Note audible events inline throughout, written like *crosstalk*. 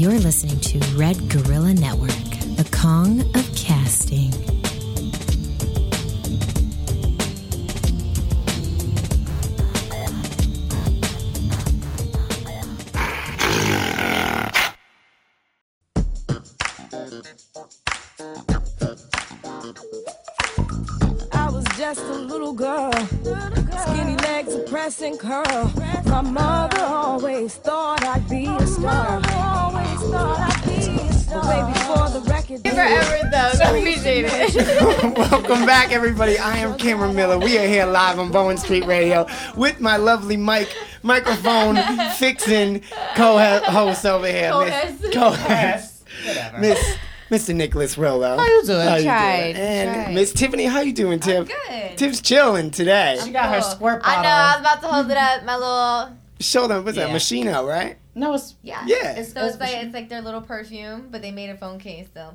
You're listening to Red Guerrilla Network, the Kong of casting. I was just a little girl, skinny legs, a pressing curl. *laughs* Welcome back, everybody. I am Cameron Miller. We are here live on Bowen Street Radio with my lovely mic, microphone *laughs* fixing co-host over here, Miss Co-host. *laughs* co-host, Whatever. Miss Mr. Nicholas Rolo. How you doing? How you Tried, doing? And. Miss Tiffany, how you doing, Tiff? Good. Tiff's chilling today. She got her squirt I know. I was about to hold it up. My little Show them what's that? Yeah. Moschino, right? No, it's yeah. Yeah. It's, So it's like it's- it's like their little perfume, but they made a phone case though.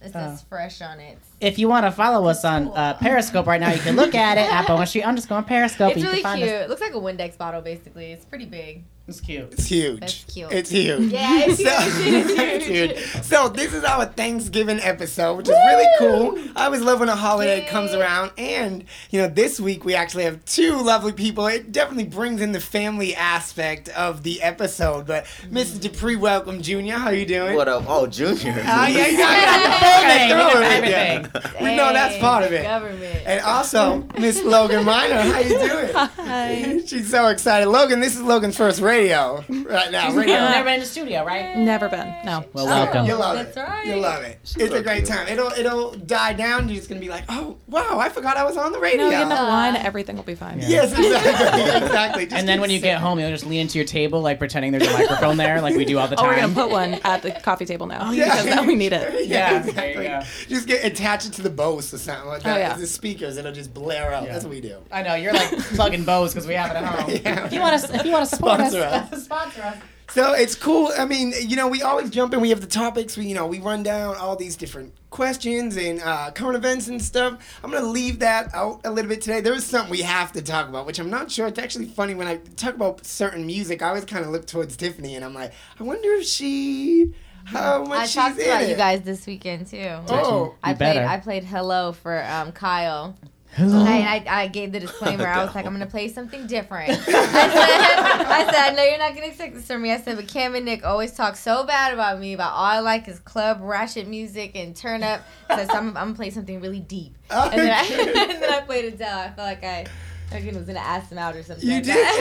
It says fresh on it. if you want to follow us on uh, Periscope right now, you can look at it at *laughs* Bowen Street underscore Periscope. It's really cute. us. It looks like a Windex bottle basically. It's pretty big. It's cute. It's huge. That's cute. It's huge. Yeah, it's *laughs* So, huge. *laughs* it's huge. So this is our Thanksgiving episode, which is really cool. I always love when a holiday comes around, and you know, this week we actually have two lovely people. It definitely brings in the family aspect of the episode. But Mr. Dupree, welcome, Junior. How you doing? What up? Oh, Junior. Ah, yeah, yeah, yeah. name, Throw it everything. with. We know that's part of it. Government. And also, Miss Logan Miner, how you doing? *laughs* Hi. She's so excited. Logan, this is Logan's first radio right now. Radio. You've never been in the studio, right? Never been. No. Well, welcome. You'll love That's it. right. You'll love it. it's a great time. It'll it'll die down. You're just gonna be like, oh wow, I forgot I was on the radio. No, get enough wine, everything will be fine. Yes, *laughs* exactly, *laughs* exactly. Just And then when you sipping. get home, you'll just lean into your table, like pretending there's a microphone there, like we do all the time. Oh, time. we're gonna put one at the coffee table now Yeah. because now we need it. Yeah, *laughs* exactly. there you go. Just get attach it to the Bose or something like oh, that. Oh, yeah. The speakers, it'll just blare out. Yeah. That's what we do. I know you're like plugging Bose because we have it at home. Yeah. If you want to, if you want to support Sponsor us, us. *laughs* sponsor us. So it's cool. I mean, you know, we always jump in. We have the topics. We, you know, we run down all these different questions and uh, current events and stuff. I'm gonna leave that out a little bit today. There is something we have to talk about, which I'm not sure. It's actually funny when I talk about certain music. I always kind of look towards Tiffany, and I'm like, I wonder if she, how much I she's talked about it. you guys this weekend too. Oh, I You played better. I played Hello for um, Kyle. Hello. I, I, I gave the disclaimer. I was like, I'm gonna play something different. *laughs* I said, I said, know you're not gonna expect this from me. I said, but Cam and Nick always talk so bad about me about all I like is club ratchet music and turn up. So said, I'm, I'm gonna play something really deep. *laughs* Oh, and then I, *laughs* and then I played Adele. I felt like I, I was gonna ask them out or something. You like did.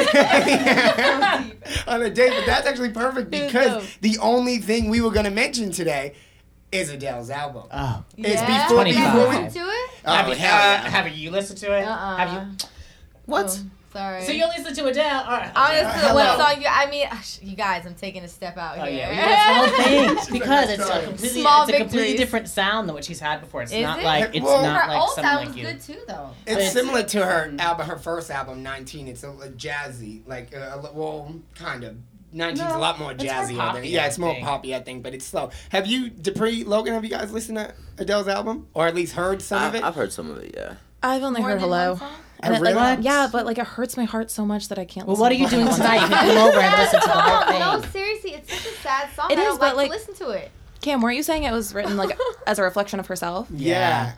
So on a date, but that's actually perfect because the only thing we were gonna mention today is Adele's album. Oh. It's Yeah? before- You guys before- listen to it? Oh, have, you, hell uh, yeah. have you listened to it? Uh-uh. Have you? What? Oh, sorry. So you listen to Adele? All right. Honestly, Hello. what song you? I mean, you guys, I'm taking a step out Oh here. yeah, small *laughs* things because it's a completely, Small it's a completely different sound than what she's had before. It's Is not it? like it's Well- not Her like old something sound like you. good too, though. It's But- similar to her *laughs* album, her first album, 19. It's a, a jazzy, like uh, well, kind of. 19's a No, lot more it's more jazzy. Poppy. Yeah, it's more poppy, I think, but it's slow. Have you, Dupree, Logan? Have you guys listened to Adele's album, or at least heard some of I've, it? I've heard some of it, yeah. I've only More heard hello. one? And it, like, yeah, but like it hurts my heart so much that I can't. Listen to. Well, listen what are you doing tonight? You *laughs* come over and listen to the whole thing. No, no, seriously, it's such a sad song. It I is, don't but, like, like- to listen to it. Cam, weren't you saying it was written like *laughs* as a reflection of herself? yeah.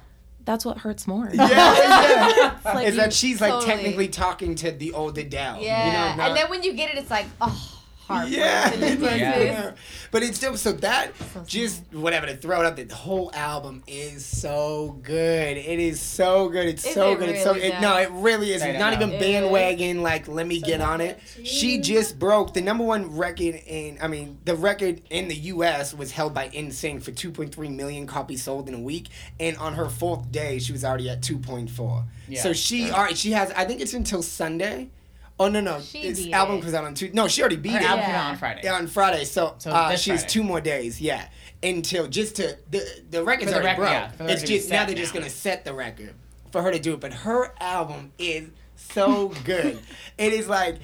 That's what hurts more. Yeah, yeah. *laughs* Like, is that she's like technically talking to the old Adele. Yeah, You know, not- and then when you get it, it's like, oh, heart. Yeah, burns. Yeah. yeah. but it's still so that So just whatever to throw it up. The whole album is so good. It is so good. It's Is so it good. it's so really, it, no, it really is. I It's don't know. even It bandwagon. Like let me get on it. She just broke the number one record in. I mean, the record in the U.S. was held by NSYNC for 2.3 million copies sold in a week, and on her fourth day, she was already at 2.4. Yeah. So she, all right, she has. I think it's until Sunday. Oh no no! She this beat album it. comes out on Tuesday. No, she already beat Her it. album Yeah. came out on Friday. Yeah, on Friday. So, So uh, she has two more days. Yeah, until just to the the record's For the already record, broke. yeah, for the it's record to be just now they're just gonna set the record for her to do it. But her album is so *laughs* good. it is like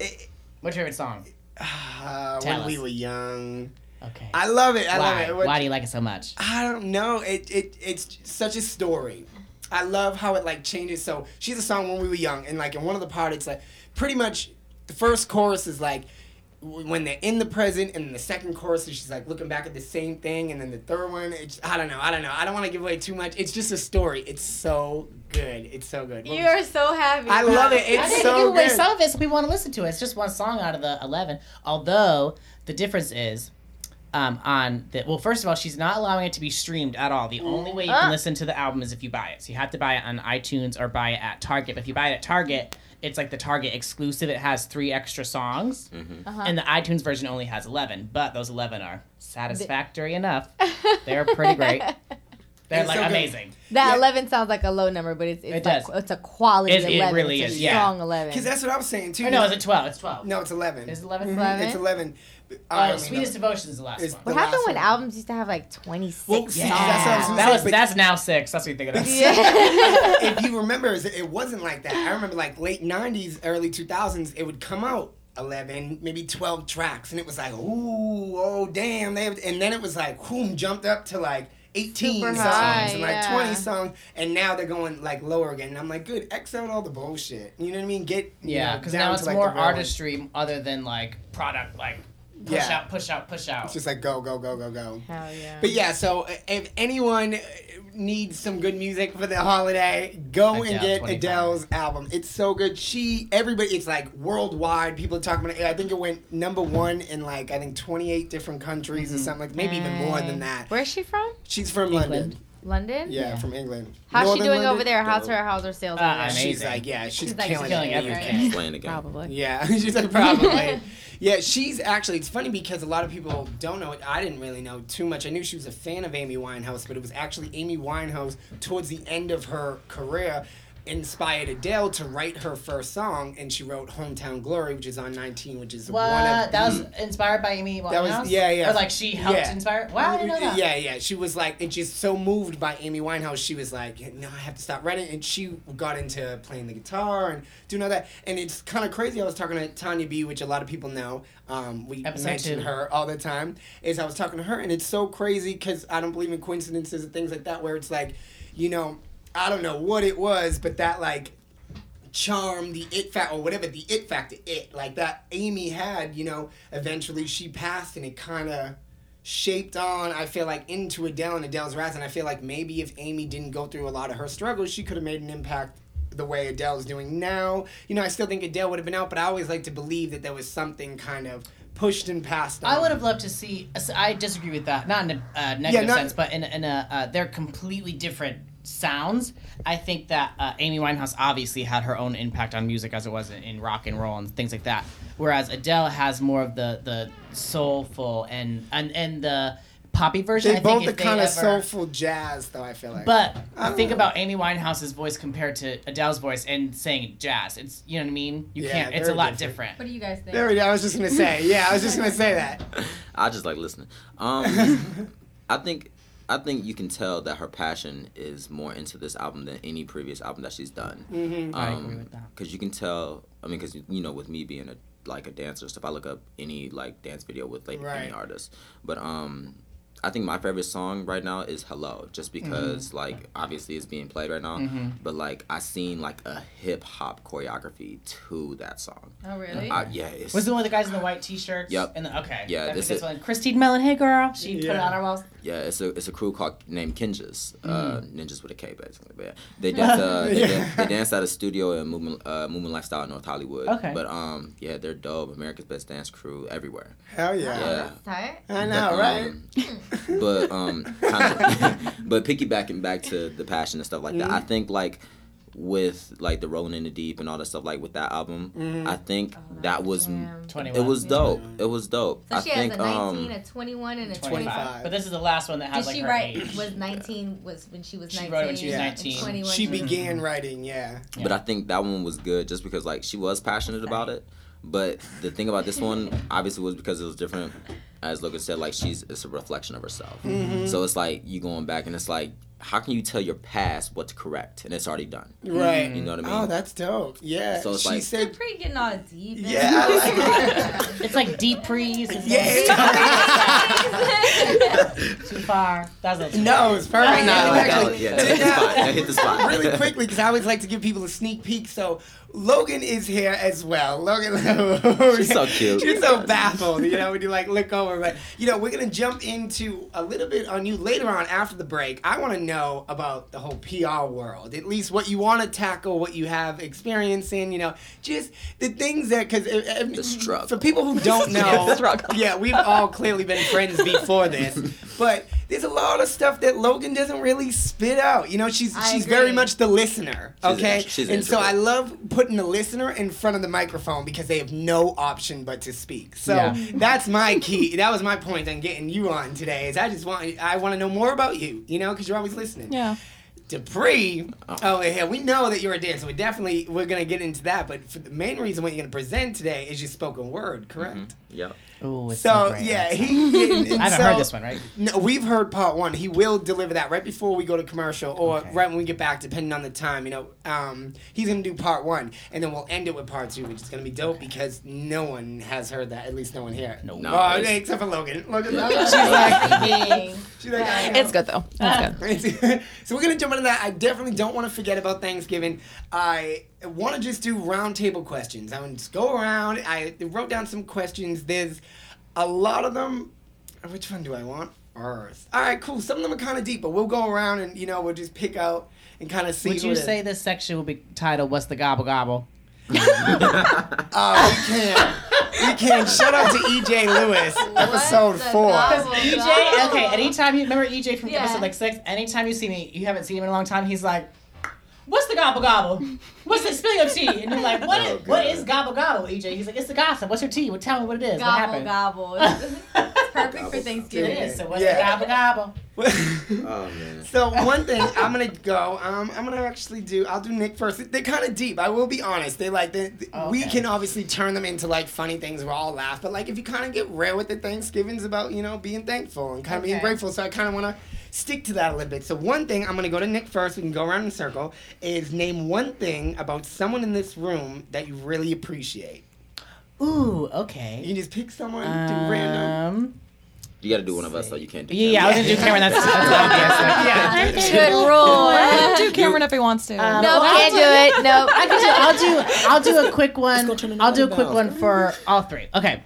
it, What's your favorite song? *sighs* uh, Tell when we were young. Okay. I love it. I Why? love it. What- Why do you like it so much? I don't know. It, it it's such a story. I love how it like changes. So she's a song when we were young, and like in one of the parts, it's like pretty much the first chorus is like when they're in the present and the second chorus she's like looking back at the same thing and then the third one it's I don't know I don't know I don't want to give away too much it's just a story it's so good it's so good You are so happy. I love it I it's didn't so give away good some of it, so we want to listen to it. It's just one song out of the eleven. Although the difference is, um, on the well, first of all, she's not allowing it to be streamed at all. The only way you can Ah. listen to the album is if you buy it. So you have to buy it on iTunes or buy it at Target. But if you buy it at Target, it's like the Target exclusive. It has three extra songs, Uh-huh. and the iTunes version only has eleven. But those eleven are satisfactory enough. *laughs* They're pretty great. *laughs* They're It's like so good. amazing. That Yeah. 11 sounds like a low number, but it's, it's It like does. it's a quality It- it really it's a is, yeah. strong 11. because that's what I was saying too Or no, it's a twelve? It's twelve. no it's 11 It's it 11? Mhm, 11? it's 11 I Uh, Sweetest know. Devotion is the last It's one. what the happened last when one. albums used to have like 26 Well, songs? see, that's what I was gonna that was but- that's now six. That's what you think of that. *laughs* if you remember, it it wasn't like that. I remember like late '90s, early 2000s, it would come out 11, maybe 12 tracks, and it was like, ooh, oh damn, they have, and then it was like, whoom, jumped up to like 18 Super songs high, and like yeah. 20 songs, and now they're going like lower again. And I'm like, good, X out all the bullshit. You know what I mean? Get Yeah, know, because down now to, it's like, more the real ones. artistry other than like product, like push Yeah. out, push out, push out. It's just like go, go, go, go, go. Hell yeah. But yeah, so if anyone needs some good music for the holiday, go and get 25. Adele's album. It's so good. She, everybody, it's like worldwide. People are talking about it. I think it went number one in like I think 28 different countries Mm-hmm. or something like maybe even more than that. Where's she from? She's from England. London. London? Yeah, from England. How's she doing London? over there? How's her how's her sales Uh, over amazing. She's like, yeah, she's, She's, like, killing, killing it in the everything. UK. Playing again. *laughs* Probably. Yeah, *laughs* she's like probably. *laughs* yeah, she's actually. It's funny because a lot of people don't know it. I didn't really know too much. I knew she was a fan of Amy Winehouse, but it was actually Amy Winehouse towards the end of her career inspired Adele to write her first song, and she wrote "Hometown Glory," which is on 19, which is What? one of that was inspired by Amy Winehouse. That was- yeah, yeah. Or like she helped Yeah. inspire. Wow, I didn't know that. Yeah, yeah. She was like, and she's so moved by Amy Winehouse. She was like, no, I have to stop writing. And she got into playing the guitar and doing all that. And it's kind of crazy. I was talking to Tanya B, which a lot of people know. Um, we Episode mention two. her all the time. Is I was talking to her, and it's so crazy because I don't believe in coincidences and things like that. Where it's like, you know, I don't know what it was, but that like charm, the it factor, or whatever the it factor, it like that Amy had, you know, eventually she passed and it kind of shaped on, I feel like, into Adele and Adele's rise. And I feel like maybe if Amy didn't go through a lot of her struggles, she could have made an impact the way Adele's doing now. You know, I still think Adele would have been out, but I always like to believe that there was something kind of pushed and passed on. I would have loved to see. I disagree with that. Not in a uh, negative not- sense, but in, a- in a uh, they're completely different sounds. I think that uh, Amy Winehouse obviously had her own impact on music as it was in, in rock and roll and things like that. Whereas Adele has more of the the soulful and and and the poppy version. They I think both if are kind of ever- soulful jazz, though, I feel like. But I think know. about Amy Winehouse's voice compared to Adele's voice and saying jazz. It's you know what I mean. You Yeah, can't. It's a lot different. different. What do you guys think? There we go. I was just gonna say. Yeah, I was just gonna say that. *laughs* I just like listening. Um, *laughs* I think I think you can tell that her passion is more into this album than any previous album that she's done. Mm-hmm. I agree with that. Because you can tell. I mean, because you know, with me being a like a dancer and stuff, I look up any like dance video with like Right. any artist. But um, I think my favorite song right now is "Hello," just Mm-hmm. because like obviously it's being played right now. But like I seen like a hip hop choreography to that song. Oh really? I, yeah, it's Was the one with the guys in the white t-shirts? Yep. And the, okay. Yeah, this this is- one. Christine Mellon, hey girl. She put it on our walls. Yeah, it's a it's a crew called named Kinjaz, uh, Mm. ninjas with a K basically. But yeah, they dance uh, *laughs* they, Yeah. dan- they dance at a studio in Movement uh, Movement Lifestyle in North Hollywood. Okay. But um, yeah, they're dope. America's best dance crew everywhere. Hell yeah. Yeah. Tight. I know, But, right? *laughs* but um, kind of, *laughs* but piggybacking back to the passion and stuff like that, I Mm-hmm. think like with like the Rolling in the Deep and all that stuff like with that album, Mm-hmm. I think that was Damn. 21. it was dope. It was dope. So I she think has a 19, um, a 21, and a 25. 25. But this is the last one that Did has like she her write? age. Was 19 was when she was She 19? wrote when she was and 19. 21 She was- began writing, yeah. But I think that one was good just because like she was passionate about it. But the thing about this one obviously was because it was different. As Logan said, like she's it's a reflection of herself. Mm-hmm. So it's like you going back and it's like how can you tell your past what to correct and it's already done. Right. You know what I oh, mean? Oh, that's dope. Yeah. So it's she like- said, pretty getting all deep. yeah. Like. *laughs* It's like deep freeze. *laughs* It's Yeah. *laughs* too far. That's not too no, it's perfect. No, No, like that actually, was- yeah, that hit the spot. That hit the spot. really quickly because I always like to give people a sneak peek. So Logan is here as well. Logan, *laughs* She's so cute. She's so baffled, you know, when you like look over. But you know, we're gonna jump into a little bit on you later on after the break. I want to know about the whole PR world, at least what you want to tackle, what you have experience in. You know, just the things that because uh, uh, The struggle. for people who don't *laughs* know, yeah, we've all clearly been friends before this, *laughs* but there's a lot of stuff that Logan doesn't really spit out. You know, she's I she's very much the listener. She's Okay, an- she's an and so I love putting the listener in front of the microphone because they have no option but to speak. So Yeah. that's my key. That was my point on getting you on today. Is I just want I want to know more about you. You know, because you're always listening. Yeah. Dupree, oh, oh yeah, we know that you're a dancer. We definitely we're gonna get into that. But for the main reason what you're gonna present today is your spoken word, correct? Mm-hmm. Yep. Ooh, it's So great. yeah, he. and- and *laughs* I haven't so- heard this one, right? No, we've heard part one. He will deliver that right before we go to commercial, or Okay. right when we get back, depending on the time. You know, um, he's gonna do part one, and then we'll end it with part two, which is gonna be dope because no one has heard that. At least no one here. No. No, Oh, except for Logan. Logan. *laughs* She's like, she's like, I know. It's good though. It's good. *laughs* so we're gonna jump into that. I definitely don't want to forget about Thanksgiving. I want to just do roundtable questions. I want to just go around. I wrote down some questions. There's a lot of them. Uh, which one do I want? Earth. All right, cool. Some of them are kind of deep, but we'll go around and you know we'll just pick out and kind of see. Would you it is. say this section will be titled "What's the Gobble Gobble"? *laughs* Oh, we can't. We can't. Shout out to EJ Lewis, episode four. gobble? EJ, Gobble. okay. Anytime you remember EJ from Yeah. episode like six, anytime you see me, you haven't seen him in a long time. He's like, "What's the gobble gobble? What's the spill of tea?" And you're like, "What *laughs* is Oh, what God. is gobble gobble?" EJ, he's like, "It's the gossip. What's your tea? Well, tell me what it is. what Gobble happened?" gobble. *laughs* It's perfect for Thanksgiving. is. So what's Yeah. the gobble gobble? *laughs* Oh man. So one thing I'm gonna go. Um, I'm gonna actually do. I'll do Nick first. They're kind of deep. I will be honest. They like they, we Okay. can obviously turn them into like funny things. We all laugh, but like if you kind of get real with it, Thanksgiving's about you know being thankful and kind of being grateful. So I kind of want to stick to that a little bit. So one thing I'm gonna go to Nick first. We can go around in a circle. Is name one thing about someone in this room that you really appreciate. Ooh, You okay. can just pick someone. do random. Um, You got to do one of us, so you can't do. yeah, yeah, I was gonna do Cameron. That's, that's obvious. *laughs* Like, Yeah. That's *laughs* a good rule. Do Cameron if he wants to. Um, No, Well, can't do it. No. I can do. I'll do. I'll do a quick one. I'll do a quick one for all three. Okay.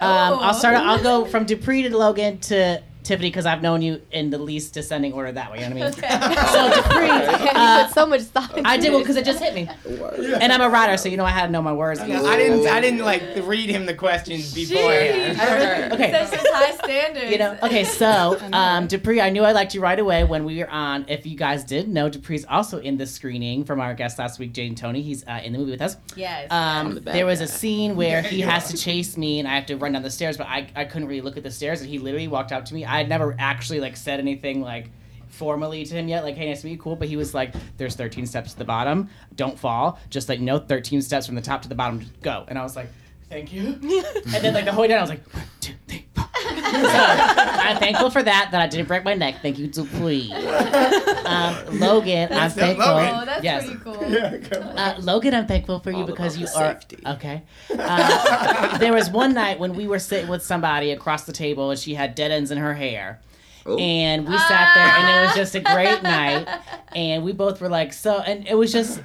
Um, I'll start. I'll go from Dupree to Logan to Tiffany because I've known you in the least descending order that way. You know what I mean? *laughs* Okay. *laughs* So Dupree, *laughs* you uh, put so much thought into I did well because it just hit me, Word. and I'm a writer, so you know I had to know my words. Yeah, I didn't. I didn't like read him the questions beforehand. Okay. Such a high standards. You know, okay, so um, Dupree, I knew I liked you right away when we were on. If you guys did know, Dupree's also in the screening from our guest last week, Jane Tony. He's uh, in the movie with us. Yes. Um, the there was a scene where he has to chase me and I have to run down the stairs, but I, I couldn't really look at the stairs and he literally walked out to me. I had never actually like said anything like formally to him yet, like, hey, nice to meet you, cool. But he was like, there's 13 steps to the bottom, don't fall. Just like, no, 13 steps from the top to the bottom, just go. And I was like, thank you. *laughs* and then like the whole down, I was like, one, two, three, I'm thankful for that, that I didn't break my neck. Thank you, Dupree. Um, Logan, I'm That's thankful. Logan. oh, that's yes. pretty cool. Yeah. Uh, Logan, I'm thankful for you All because you are safety. okay. Uh, there was one night when we were sitting with somebody across the table, and she had dead ends in her hair, Oh. and we sat there, and it was just a great *laughs* night, and we both were like, so, and it was just.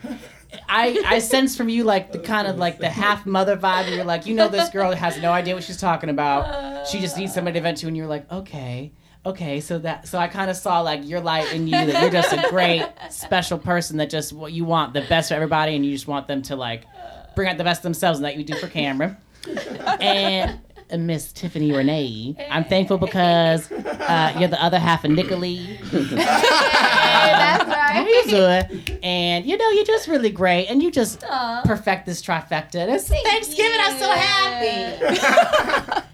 I, I sense from you like the kind of like the half mother vibe. You're like, you know, this girl has no idea what she's talking about. She just needs somebody to vent to, and you're like, okay, okay. So that so I kind of saw like your light in you that you're just a great special person that just what you want the best for everybody, and you just want them to like bring out the best of themselves, and that you do for camera. And Miss Tiffany Renee, I'm thankful because uh, you're the other half of Nicolene. that's right. doing? And you know, you're just really great, and you just Aw. perfect this trifecta. It's Thank Thanksgiving. I'm so happy.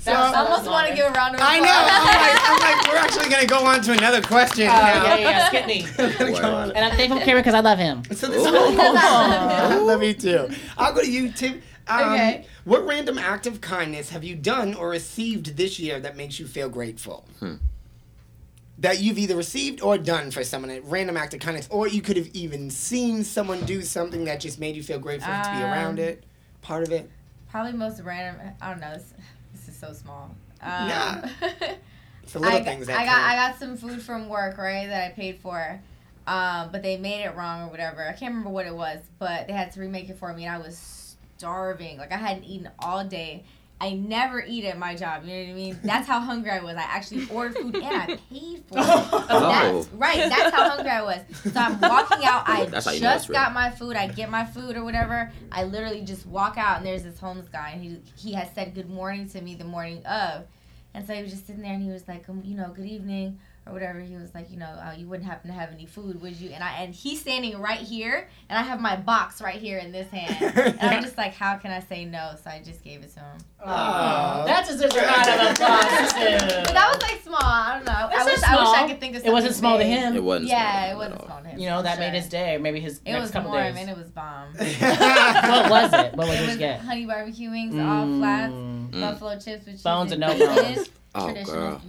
So, I almost want to give a round of applause. I know. I'm like, I'm like, we're actually gonna go on to another question Oh, now. yeah, yeah, skip me. *laughs* Gonna go on. And I'm thankful for Cameron because I love him. So this *laughs* Ooh. *laughs* I love you too. I'll go to you, Tim. Um, okay. What random act of kindness have you done or received this year that makes you feel grateful? Hmm. That you've either received or done for someone, a random act of kindness, or you could have even seen someone do something that just made you feel grateful um, to be around um, it, part of it. Probably most random. I don't know. This, this is so small. Um, *laughs* it's the little I, things that I got. I got some food from work, right? That I paid for. Um, but they made it wrong or whatever. I can't remember what it was, but they had to remake it for me, and I was starving. Like I hadn't eaten all day. I never eat at my job. You know what I mean? That's how hungry I was. I actually ordered food and I paid for it. *laughs* Oh. That's, right. That's how hungry I was. So I'm walking out. I *laughs* that's just got my food. I get my food or whatever. I literally just walk out and there's this homeless guy and he he has said good morning to me the morning of, and so he was just sitting there and he was like, um, you know, good evening or whatever he was like you know uh, you wouldn't happen to have any food would you? And i and he's standing right here and i have my box right here in this hand. *laughs* And i'm just like how can i say no? So i just gave it to him. Oh that deserves a round of *laughs* applause that was like small. I don't know. I wish, I wish, I could think of something it wasn't small big. to him. It wasn't yeah it wasn't small to him you know that sure. made his day maybe his it was couple warm days. and it was bomb. *laughs* What was it? What was it, was get? honey barbecue wings mm. all flats mm. buffalo chips with bones and no bones. Oh, girl.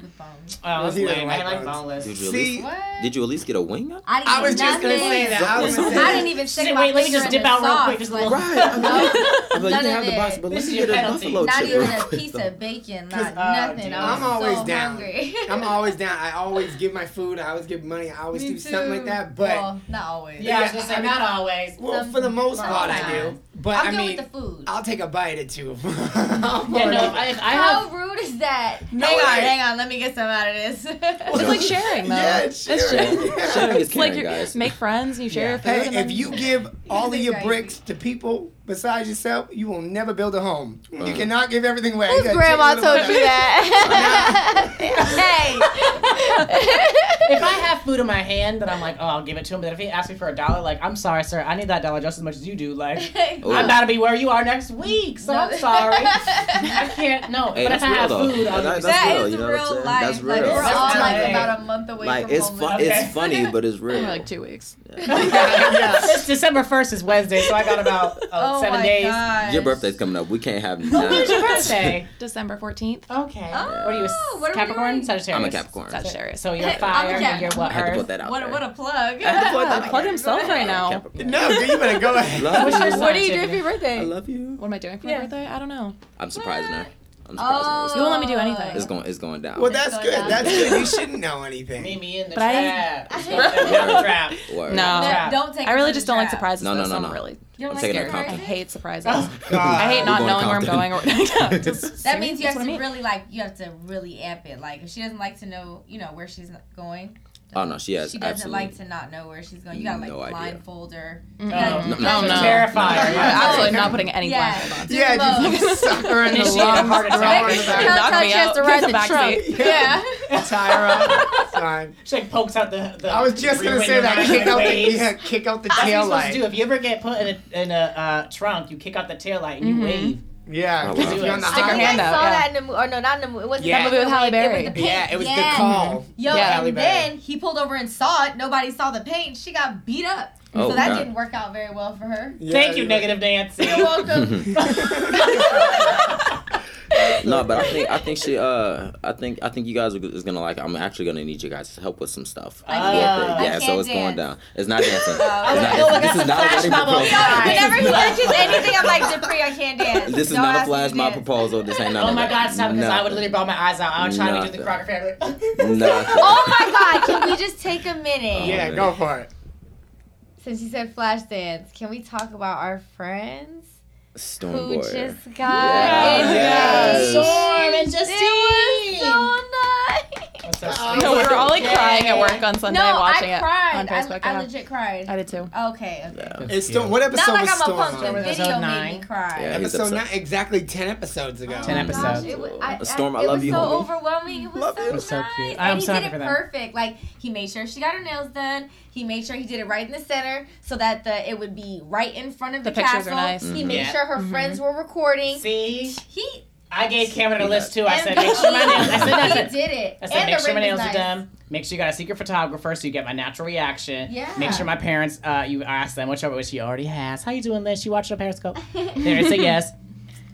Oh, was He lame. I like boneless. Did you, at See, least, did you at least get a wing? I, didn't I was just gonna say that. I was I didn't even think Shit, wait, let me just dip out real quick. Just. Right. I mean, I'm like, *laughs* you None can of have the box, but let's get a buffalo Not chip even a piece of bacon, not 'Cause, uh, nothing. I was I'm always so down. hungry. *laughs* I'm always down. I always give my food. I always give money. I always Me do something like that. But well, not always. Yeah, I was gonna say not always. well, for the most part, I do. But I'm i good mean, with the food. I'll take a bite or two. *laughs* yeah, no, if I, if How rude is that? No, hang on, hang on. Let me get some out of this. *laughs* it's like sharing, though. Yeah, it's sharing. *laughs* It's sharing. sharing is caring, like you guys. make friends you share yeah. your food. Hey, if you give *laughs* all of your bricks to people besides yourself, you will never build a home. Uh-huh. You cannot give everything away. Whose grandma told you that? *laughs* hey, if I have food in my hand, then I'm like, oh, I'll give it to him. But if he asks me for a dollar, like, I'm sorry, sir, I need that dollar just as much as you do. Like, *laughs* Ooh. I'm about to be where you are next week, so. I'm sorry. *laughs* I can't. No, hey, but if I have though. food, I'll that, that's real, you know real life. That's real. Like, we're all like about a month away. Like, from it's home fu- okay. it's funny, but it's real. like two weeks. Yeah. yeah. December first is Wednesday, so I got about. Uh, Oh seven days. Gosh. Your birthday's coming up. We can't have. When is your birthday? *laughs* December fourteenth. Okay. Oh, what are you? A what Capricorn. Sagittarius. I'm a Capricorn. Sagittarius. So you're fire. Hey, you're what? I had to put that out. What, what a plug. Yeah, *laughs* plug himself right now. No, you better go *laughs* ahead. What are you doing for your birthday? I love you. What am I doing for yeah. birthday? I don't know. I'm surprising her. I'm surprised. Oh. You won't let me do anything. It's going. It's going down. Well, that's good. Down. That's good. You shouldn't know anything. Meet me in the but trap. I, I, trap. No, don't take. I really just don't trap. like surprises. No, no, no, no. Really don't I like? I hate surprises. *laughs* God. I hate not knowing where I'm going. *laughs* Or, *laughs* That means you have I to mean. really like you have to really amp it. Like if she doesn't like to know, you know where she's going, Oh no, she has. She doesn't absolutely. like to not know where she's going. You gotta like no blindfold her. Mm-hmm. Um, no, oh, no, no, terrifying. No, no, no, absolutely not putting any yeah. blindfold on. Yeah, yeah just suck her in the long heart attack. Knock me out. ride the back trunk. seat. Yeah. yeah. Tyra, time. She like pokes out the. the I was just gonna say that. Kick out the yeah, kick out the tail light. That's what you supposed to do. If you ever get put in a in a uh, trunk, you kick out the tail light and you mm-hmm. wave. Yeah, because oh, wow. on the Stick her hand i saw yeah. that in the movie, or no, not in the movie. It was yeah. that movie with Halle Berry. It was the paint. Yeah, it was yeah. the call. Yo, yeah. and then he pulled over and saw it. Nobody saw the paint. She got beat up. Oh, so that God. didn't work out very well for her. Yeah, Thank you, yeah. negative Dance. You're welcome. *laughs* *laughs* no, but I think I think she uh I think I think you guys are, is gonna like. I'm actually gonna need you guys to help with some stuff. I can't. Yeah, I so can't it's dance. going down. It's not dancing. *laughs* it's not, oh, this, this is not a wedding proposal. Whenever he mentions anything, I'm like Dupree, I can't dance. This is Don't not a flash mob proposal. This ain't oh nothing. Oh my God, stop! Because I would literally ball my eyes out. I would try to do the choreography. Like, oh my God! Can we just take a minute? Yeah, go for it. Since you said Flashdance, can we talk about our friends? Storm who just got yeah. engaged? Yes. Storm and Justine. It was so Oh, no, we were all like yeah. crying at work on Sunday no, watching I cried. it on Facebook. I, I yeah. legit cried. I did too. Okay. Yeah. It's still what episode? Not like was I'm a punk. The video made me cry. Yeah, episode, episode not exactly ten episodes ago. Oh ten episodes. Gosh, was, I, a storm. I, love you, homie. It was so overwhelming. It was love so, it. Was so nice. cute. I'm and he did it perfect. Like he made sure she got her nails done. He made sure he did it right in the center so that the it would be right in front of the, castle. the pictures castle. Are nice. He made mm-hmm. sure her friends were recording. See, he I gave Cameron a list too. I said, make sure my nails. I said, said, did it. I said, make sure my nails are done. Make sure you got a secret photographer so you get my natural reaction. Yeah. Make sure my parents. Uh, you ask them which which she already has. How you doing, Liz? She watched a Periscope? there, it's a yes. *laughs*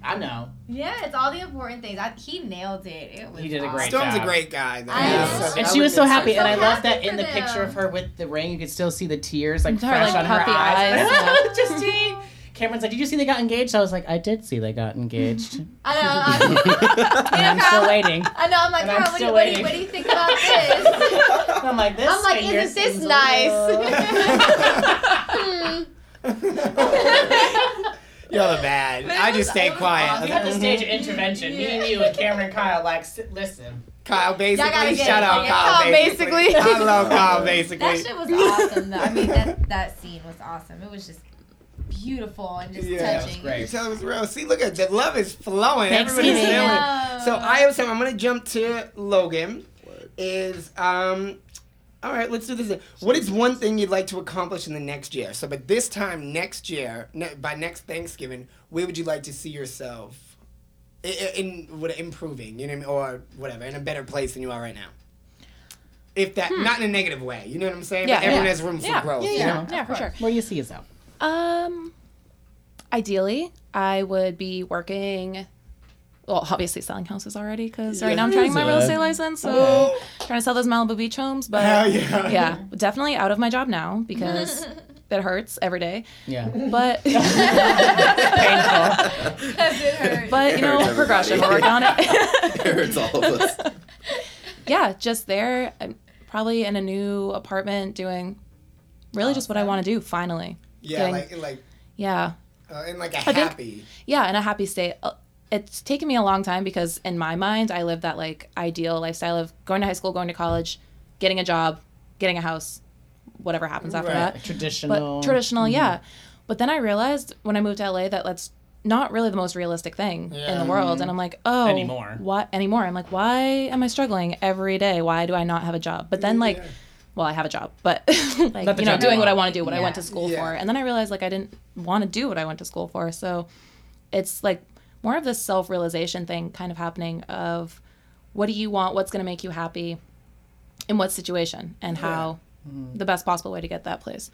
I know. Yeah, it's all the important things. I, he nailed it. it he did a great awesome. job. Storm's a great guy. Though. Yeah. and she was so happy, so and I love that in the them. picture of her with the ring, you could still see the tears like fresh like, on her eyes. eyes. *laughs* *laughs* Justine. Cameron's like, "Did you see they got engaged?" I was like, "I did see they got engaged." *laughs* I know. *laughs* I'm, I'm still waiting. I know. I'm like, and I'm what, do you, what, do you, what, do you, think about *laughs* this? I'm like, this. I'm like, isn't this nice? hmm. You're the bad. I just stay quiet. We had the stage of intervention. Me and you and Cameron and Kyle like, listen. Kyle basically. Shout out Kyle, Kyle basically. basically. I love Kyle basically. That shit was awesome though. I mean that that scene was awesome. It was just beautiful and just Yeah, touching. it was great. You tell it was real. See, look at the love is flowing. Thanks, Everybody's Mimi. feeling. So I have something. I'm gonna jump to Logan. Is um. All right, let's do this. What is one thing you'd like to accomplish in the next year? So, but this time next year, ne- by next Thanksgiving, where would you like to see yourself i- i- in, what improving, you know, what I mean? or whatever, in a better place than you are right now? If that, not in a negative way, you know what I'm saying? Yeah, but everyone yeah. has room for Yeah, growth. yeah, you know? Yeah, for sure. Where you see yourself? Um, ideally, I would be working. Well, obviously selling houses already because right now I'm trying my real estate license, so trying to sell those Malibu Beach homes. But Hell yeah. yeah, definitely out of my job now because *laughs* it hurts every day. Yeah. But *laughs* Painful. it hurt. but you know hurts progression. We're working on it. *laughs* It hurts all of us. yeah, just there, I'm probably in a new apartment doing really just what I want to do. Finally, Yeah, Getting- like, like, yeah. uh, in like a think- happy. yeah in a happy state Uh, it's taken me a long time because in my mind i lived that like ideal lifestyle of going to high school going to college getting a job getting a house whatever happens after Right. that Traditional. but traditional yeah but then i realized when i moved to la that that's not really the most realistic thing in the world and i'm like oh Anymore. what anymore i'm like why am i struggling every day why do i not have a job but then like Yeah. Well i have a job but *laughs* like you know doing what i want. want to do what i went to school Yeah. for and then i realized like i didn't want to do what i went to school for so it's like more of this self-realization thing kind of happening of what do you want what's going to make you happy in what situation and how mm-hmm. the best possible way to get that place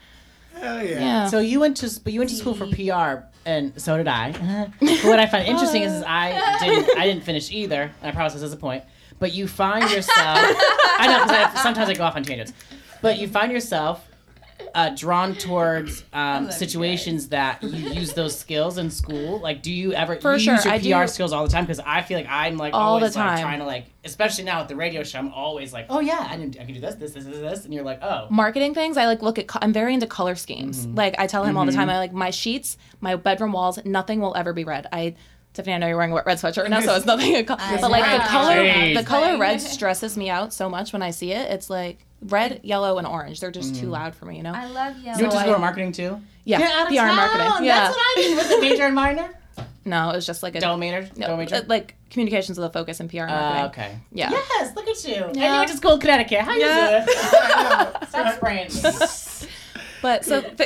Hell yeah. yeah So you went to but you went to school for PR, and so did I. *laughs* but what I find interesting is, is I didn't I didn't finish either, and I promise this is a point. But you find yourself I know because sometimes I go off on tangents, but you find yourself uh, drawn towards um, situations that you use those skills in school. Like, do you ever For you sure, use your I PR do. skills all the time? Because I feel like I'm like All the always like time. trying to like, especially now with the radio show, I'm always like, oh yeah, I can, I can do this, this, this, this, this, and you're like, oh. marketing things i like look at co- i'm very into color schemes like i tell him all the time i like my sheets my bedroom walls nothing will ever be red i Tiffany, I know you're wearing a red sweatshirt right now, so it's *laughs* nothing. A co- but like the color, Jeez. the color red *laughs* stresses me out so much when I see it. It's like red, yellow, and orange. They're just too loud for me, you know. I love yellow. You went to So school I- marketing too? yeah, Get out of PR and marketing. Yeah, That's what I mean. Was it major and minor? *laughs* no, it was just like a Double major? no, Double major? uh, like communications with a focus in PR and marketing. Uh, okay. Yeah. Yes, look at you. And you went to school in Connecticut. How Yeah. you doing? Stop spraying me. But so *laughs*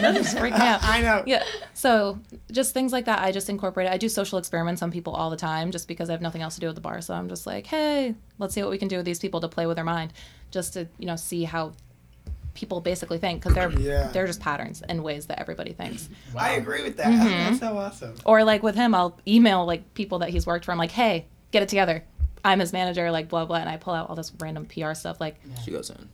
just freak out. I know. Yeah. So just things like that, I just incorporate. it. I do social experiments on people all the time, just because I have nothing else to do at the bar. So I'm just like, hey, let's see what we can do with these people to play with their mind, just to you know see how people basically think because they're Yeah. they're just patterns and ways that everybody thinks. I agree with that. Mm-hmm. That's so awesome. Or like with him, I'll email like people that he's worked for. I'm like, hey, get it together. I'm his manager, like blah blah, and I pull out all this random PR stuff, like She goes in.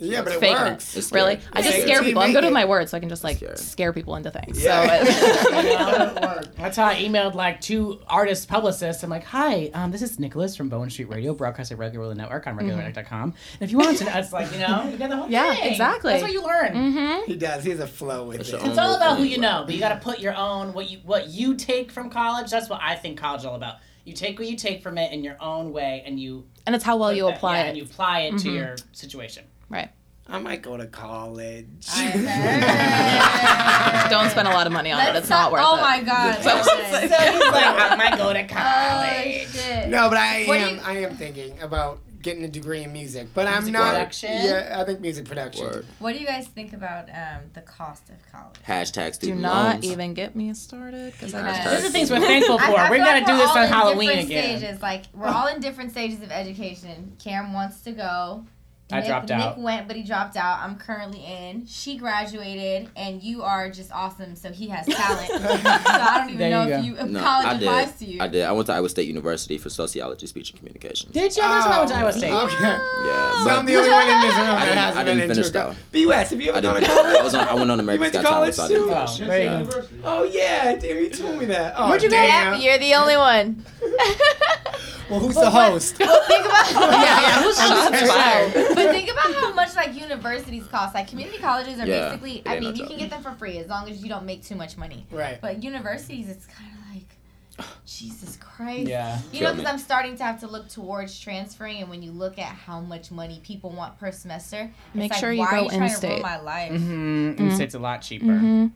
Yeah, but it fake works. It's really. scary. I just Fake scare people. I'm good with my words, so I can just like Scary. scare people into things. Yeah. So *laughs* *laughs* That's how I emailed like two artist publicists. I'm like, hi, um, this is Nicholas from Bowen Street Radio, broadcast at Red Guerrilla Network on redguerrillanetwork.com. And if you want to, know, it's like, you know, you get the whole Yeah, thing. exactly. That's what you learn. mm-hmm. he does. He has a flow with It's it. It's all about who you know, but you got to put your own what you what you take from college. That's what I think college is all about. You take what you take from it in your own way, and you and it's how well you put that- apply yeah, it. and you apply it to your situation. Right. I might go to college. *laughs* Don't spend a lot of money on it. Let's It's not worth oh it. Oh my god. *laughs* So- So he's like, I might go to Oh college. shit. no, but I What am. you- I am thinking about getting a degree in music, but I'm not. production? Yeah, I think music production. Word. What do you guys think about um, the cost of college? Hashtag Do student not loans. even get me started because I Because- Those are just things we're thankful for. I- I we're feel gonna like do this all on in Halloween different again. Stages. Like we're all in different stages of education. Cam wants to go. I Nick, dropped out. Nick went, but he dropped out. I'm currently in. She graduated, and you are just awesome. So he has talent. *laughs* so I don't even There know you if you if No, college I applies did. to you. I did. I went to Iowa State University for sociology, speech, and communication. Did you? That's when I went to Iowa oh, State. Okay. Yeah, So I'm the only one in this room that hasn't I been didn't finish, a co- though. B.U.S. Have you ever I gone to didn't. college? I was on. I went on You America's went to Got college Talent, so I didn't too? finish. Oh, there you go. Oh yeah, damn, you told me that. Oh, Where'd you go? damn. Yep, you're the only one. *laughs* Well, who's But the host? Well, think about *laughs* yeah, yeah. Who's the fired? But *laughs* think about how much like universities cost. Like community colleges are Yeah, basically. I mean, no you joke. can get them for free as long as you don't make too much money. Right. But universities, it's kind of like, Jesus Christ. Yeah. You know, because. I'm starting to have to look towards transferring, and when you look at how much money people want per semester, Make it's like, sure you why go are you trying to in-state. ruin my life? Mm-hmm. Mm. It's a lot cheaper. Mm-hmm.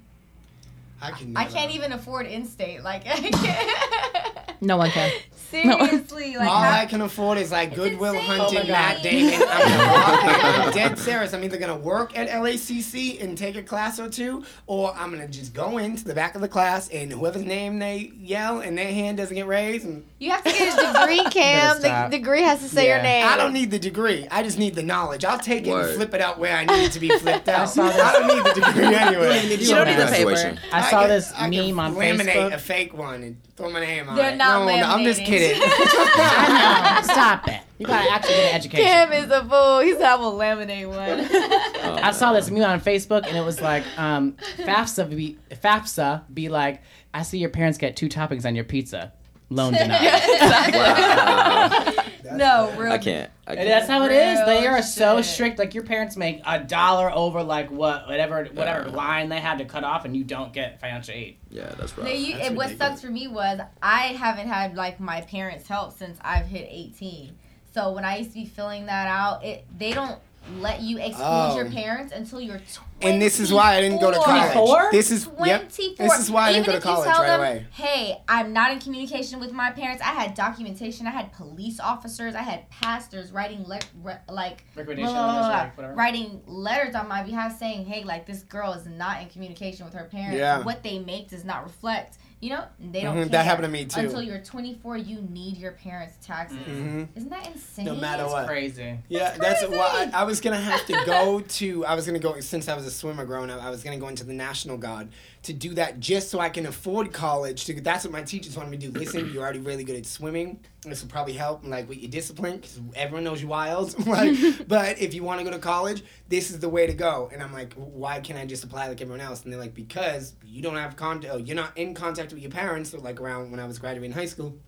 I can. I can't even afford in-state. Like, *laughs* I can't. No one can. *laughs* Seriously, like, All how- I can afford is like Goodwill insane. Hunting, Oh my Matt Damon. I'm, gonna walk in. I'm dead serious. I'm either gonna work at LACC and take a class or two, or I'm gonna just go into the back of the class and whoever's name they yell and their hand doesn't get raised. And you have to get a degree, *laughs* Cam. The degree has to say Yeah. your name. I don't need the degree. I just need the knowledge. I'll take it and flip it out where I need it to be flipped *laughs* out. saw this- I don't need the degree *laughs* anyway. You don't need the paper. I saw can- this I can meme on laminate Facebook. a fake one and throw my name on They're it. not no, no, I'm just kidding. *laughs* *laughs* I know. Stop it. You gotta actually get an education. Cam is a fool. He said I will laminate one. Oh, I saw this meme on Facebook and it was like, um, FAFSA be FAFSA be like, I see your parents get two toppings on your pizza. Loan denied. *laughs* Wow. No, real. I can't. I can't. that's how it is. They Real are so shit. strict. Like your parents make a dollar over like what whatever uh-huh. whatever Yeah. line they had to cut off, and you don't get financial aid. yeah, that's rough. No, you, That's and what sucks for me was I haven't had like my parents' help since I've hit 18. So when I used to be filling that out, it they don't let you exclude Oh. your parents until you're 24. and this is why I didn't go to college. 24? This is yep. This is why I didn't Even go to college tell right them, away. Hey, I'm not in communication with my parents. I had documentation. I had police officers. I had pastors writing le- re- like Recommendation blah, blah, letters, blah, like, writing letters on my behalf saying, "Hey, like this girl is not in communication with her parents. Yeah. What they make does not reflect." You know, they don't. Mhm, care. that happened to me, too. Until you're 24, you need your parents' taxes. Mhm. Isn't that insane? No matter what. Crazy. Yeah, That's that's, why. I, I was gonna have to go *laughs* to. I was gonna go since I was a swimmer growing up. I was gonna go into the National Guard to do that just so I can afford college. To that's what my teachers wanted me to do. Listen, you're already really good at swimming. This will probably help, like with your discipline, because everyone knows you wild. *laughs* like, *laughs* but if you want to go to college, this is the way to go. And I'm like, why can't I just apply like everyone else? And they're like, because you don't have contact. Oh, you're not in contact with your parents. So like around when I was graduating high school.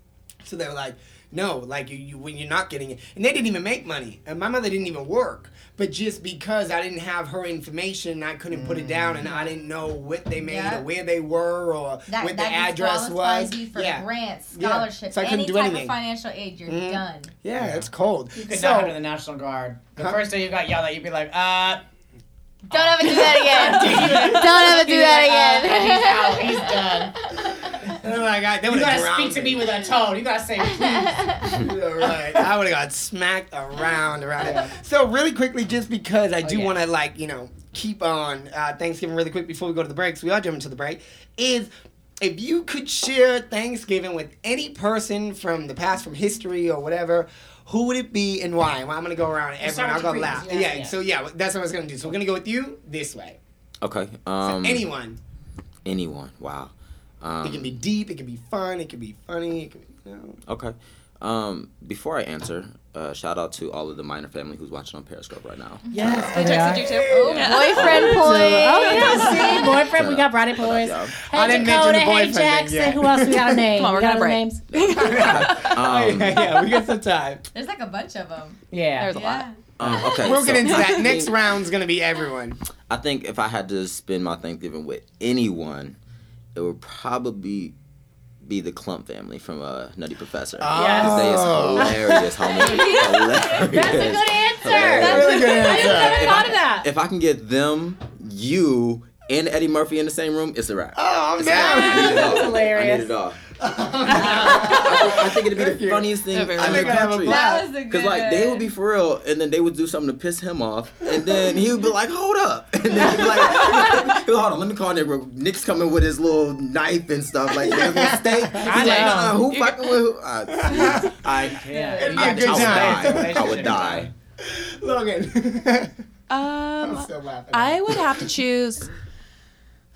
So they were like, no, like you, you when you're not getting it, and they didn't even make money, and my mother didn't even work. But just because I didn't have her information, I couldn't put it down, and I didn't know what they made Yeah. or where they were or That, what the address was. you for yeah, grants, Yeah. scholarships, So I couldn't any do type anything. of financial aid. You're Mhm. done. yeah, it's cold. You could so not enter the National Guard. The Huh? first day you got yelled at, you'd be like, uh. Don't ever do that *laughs* again. Don't ever *laughs* do that again. He's out. He's done. Oh my god, they You would have gotta speak to me with a tone. You gotta say, *laughs* please. Yeah, right. I would have got smacked around around it. So really quickly, just because I do yeah. want to like you know keep on uh, Thanksgiving really quick before we go to the breaks. We are jumping to the break. Is if you could share Thanksgiving with any person from the past, from history or whatever. Who would it be and why? Well, I'm gonna go around We'll everyone. I'll with go your last. Yeah, yeah, yeah. So yeah, that's what I was gonna do. So we're gonna go with you this way. Okay. So Um, anyone. Anyone. Wow. Um, It can be deep. It can be fun. It can be funny. It can be, you know. Okay. Um, before I answer, uh, shout out to all of the Miner family who's watching on Periscope right now. Yes, They texted you too. Oh, boyfriend point. Oh yeah, see, boyfriend. We got Brady boys. Shout Hey I didn't mention Dakota, the hey boyfriend thing Jackson. yet. Who else we got a *laughs* name? Come on, we're *laughs* We got gonna break. names. Oh, Um, yeah, *laughs* yeah, we got some time. There's like a bunch of them. Yeah. There's a lot. um, okay. We'll so get into that. Next round's gonna be everyone. I think if I had to spend my Thanksgiving with anyone, it would probably be the Klump family from uh, Nutty Professor. Yes. Because they is Oh. hilarious, homie. hilarious. That's a good answer. Hilarious. Really good I never thought of that. If I can get them, you, and Eddie Murphy in the same room, it's a wrap. Oh, I'm It's a wrap. I need down. That's hilarious. I need it all. I, *laughs* I think it'd be Thank the you. funniest thing Yeah, in the I think I have a country. That was a good Cause like they would be for real, and then they would do something to piss him off, and then he would be like, "Hold up!" *laughs* And then he'd be like, *laughs* "Hold on, let me call Nick. real- Nick's coming with his little knife and stuff, like his little steak." He's I like, know. "Nah, who fucking with who?" I, I, Yeah. It'd be I, a good I would time. die. I would die. Logan. I'm Um, still laughing. I would have to choose.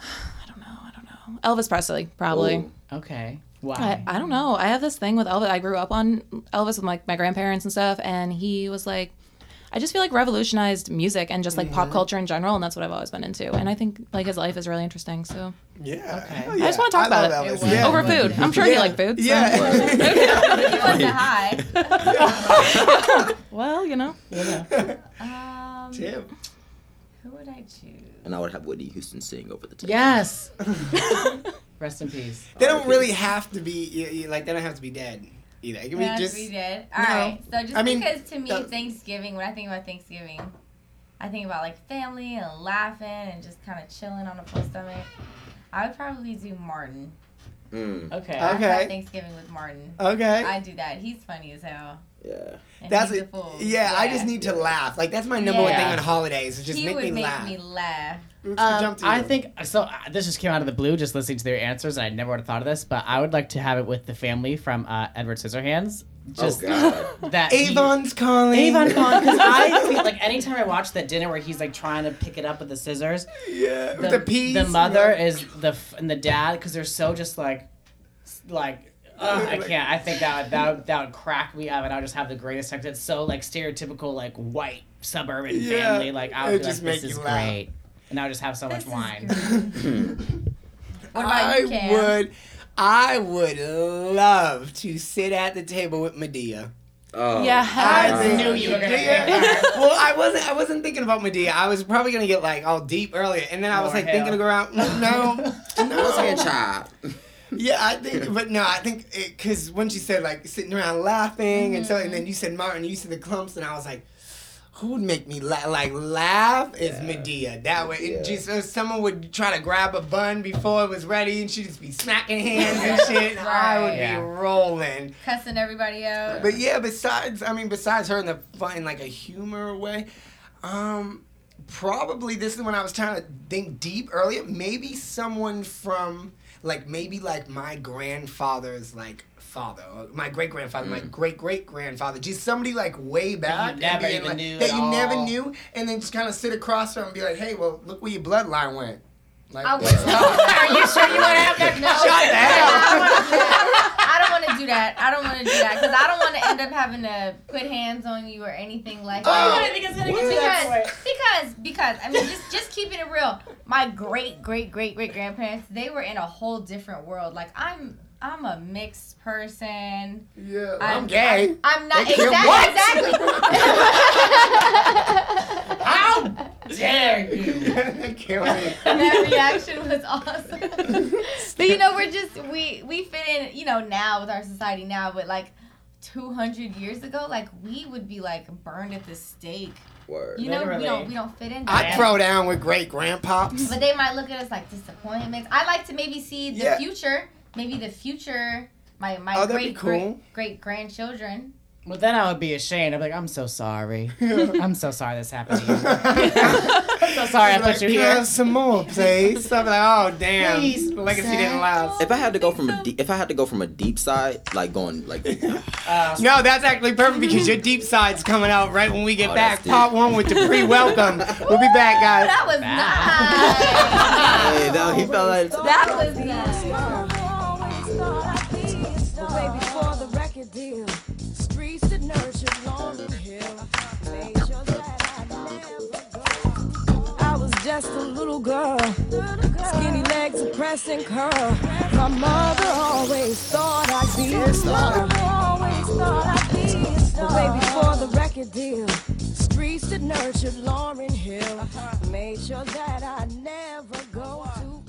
I don't know. I don't know. Elvis Presley, probably. Ooh. Okay. I, Why? I don't know. I have this thing with Elvis. I grew up on Elvis with like my grandparents and stuff, and he was like, I just feel like revolutionized music and just like Mm-hmm. pop culture in general, and that's what I've always been into. And I think like his life is really interesting. So Yeah. Okay. Hell I just want to talk I about love it Elvis. Yeah. over food. I'm sure you Yeah. like food. So. Yeah. *laughs* *laughs* He wasn't high. *laughs* Well, you know. Um, Tim. who would I choose? And I would have Whitney Houston sing over the top. Yes. *laughs* Rest in peace. They don't really have to be you- you- like they don't have to be dead either. It can be Yeah, just we did. All No. right. So just I mean, because to me that- Thanksgiving, when I think about Thanksgiving, I think about like family and laughing and just kind of chilling on a full stomach. I would probably do Martin. Mm, Okay. I Okay. have Thanksgiving with Martin. okay. I do that. He's funny as hell. Yeah. And that's it. a fool. Yeah, I just need to laugh. Like that's my number one thing on holidays. Is just he make would me make laugh. me laugh. Let's Um, I think so. Uh, this just came out of the blue, just listening to their answers, and I never would have thought of this. But I would like to have it with the family from uh, Edward Scissorhands. Just oh God. *laughs* that he- Avon's calling. Avon Con, because I *laughs* feel like anytime I watch that dinner where he's like trying to pick it up with the scissors, Yeah, the, with the peas. the mother yeah. is the f- and the dad because they're so just like, like. Ugh, I can't. I think that would, that would, that would crack me up, and I'll just have the greatest time. It's so like stereotypical, like white suburban Yeah, family. Like I it would be just like, make this is you laugh. great, and I'll just have so much This is wine. *laughs* What about I you, Cam? would, I would love to sit at the table with Madea. Oh, Yeah. I Uh, knew you were gonna Yeah. *laughs* well, I wasn't. I wasn't thinking about Madea. I was probably gonna get like all deep earlier, and then I was More like thinking hell. of around. *laughs* No, I was saying no. child. *laughs* Yeah, I think, but no, I think because when she said like sitting around laughing and so, and then you said Martin, you said the Klumps, and I was like, who would make me laugh? Like laugh is Yeah. Madea. That way, Yeah. it just uh, someone would try to grab a bun before it was ready, and she'd just be smacking hands and shit. and I would Yeah. be rolling. Cussing everybody out. But yeah, besides, I mean, besides her in the fun, in like a humor way, um, probably this is when I was trying to think deep earlier. Maybe someone from like maybe like my grandfather's like father, or my great grandfather, my mm. great great grandfather, just somebody like way back and never even like- knew that at you never knew, and then just kind of sit across from and be like, hey, well, look where your bloodline went. Like, I let's would- talk. Are you sure you want to have that? *laughs* No, *laughs* I don't want to do that. I don't want to do that because I don't want to end up having to put hands on you or anything like Oh, that. I think it's gonna get because, because, because, I mean, just just keeping it real. My great, great, great, great grandparents, they were in a whole different world. Like I'm, I'm a mixed person. Yeah, I'm, I'm gay. I'm not They killed- exactly. What? exactly. *laughs* How dare you? *laughs* Kill me. that reaction was awesome. *laughs* but you know, we're just we we fit in, you know, now with our society now, but like 200 years ago, like we would be like burned at the stake. Word. You know, we don't we don't fit in. I'd throw down with great grandpops. But they might look at us like disappointments. I like to maybe see the Yeah. future, maybe the future, my my Oh, great cool. great great grandchildren. Well, then I would be ashamed. I'd be like, I'm so sorry. *laughs* I'm so sorry this happened to you. *laughs* I'm so sorry I Like, put you "Can I here. have some more, please. So *laughs* I'm like, oh damn, Please, legacy didn't last. If I had to go from a deep, if I had to go from a deep side, like going like, Uh, No, that's actually perfect because your deep side's coming out right when we get Oh, back. that's. Part one with Dupree Welcome. We'll be back, guys. That was nice. hey, no, he felt like that was nice. Girl, skinny legs, a pressing curl. My mother always thought I'd be a star. Always thought I'd be a star. Baby, for the record deal, streets that nurtured Lauryn Hill made sure that I never go too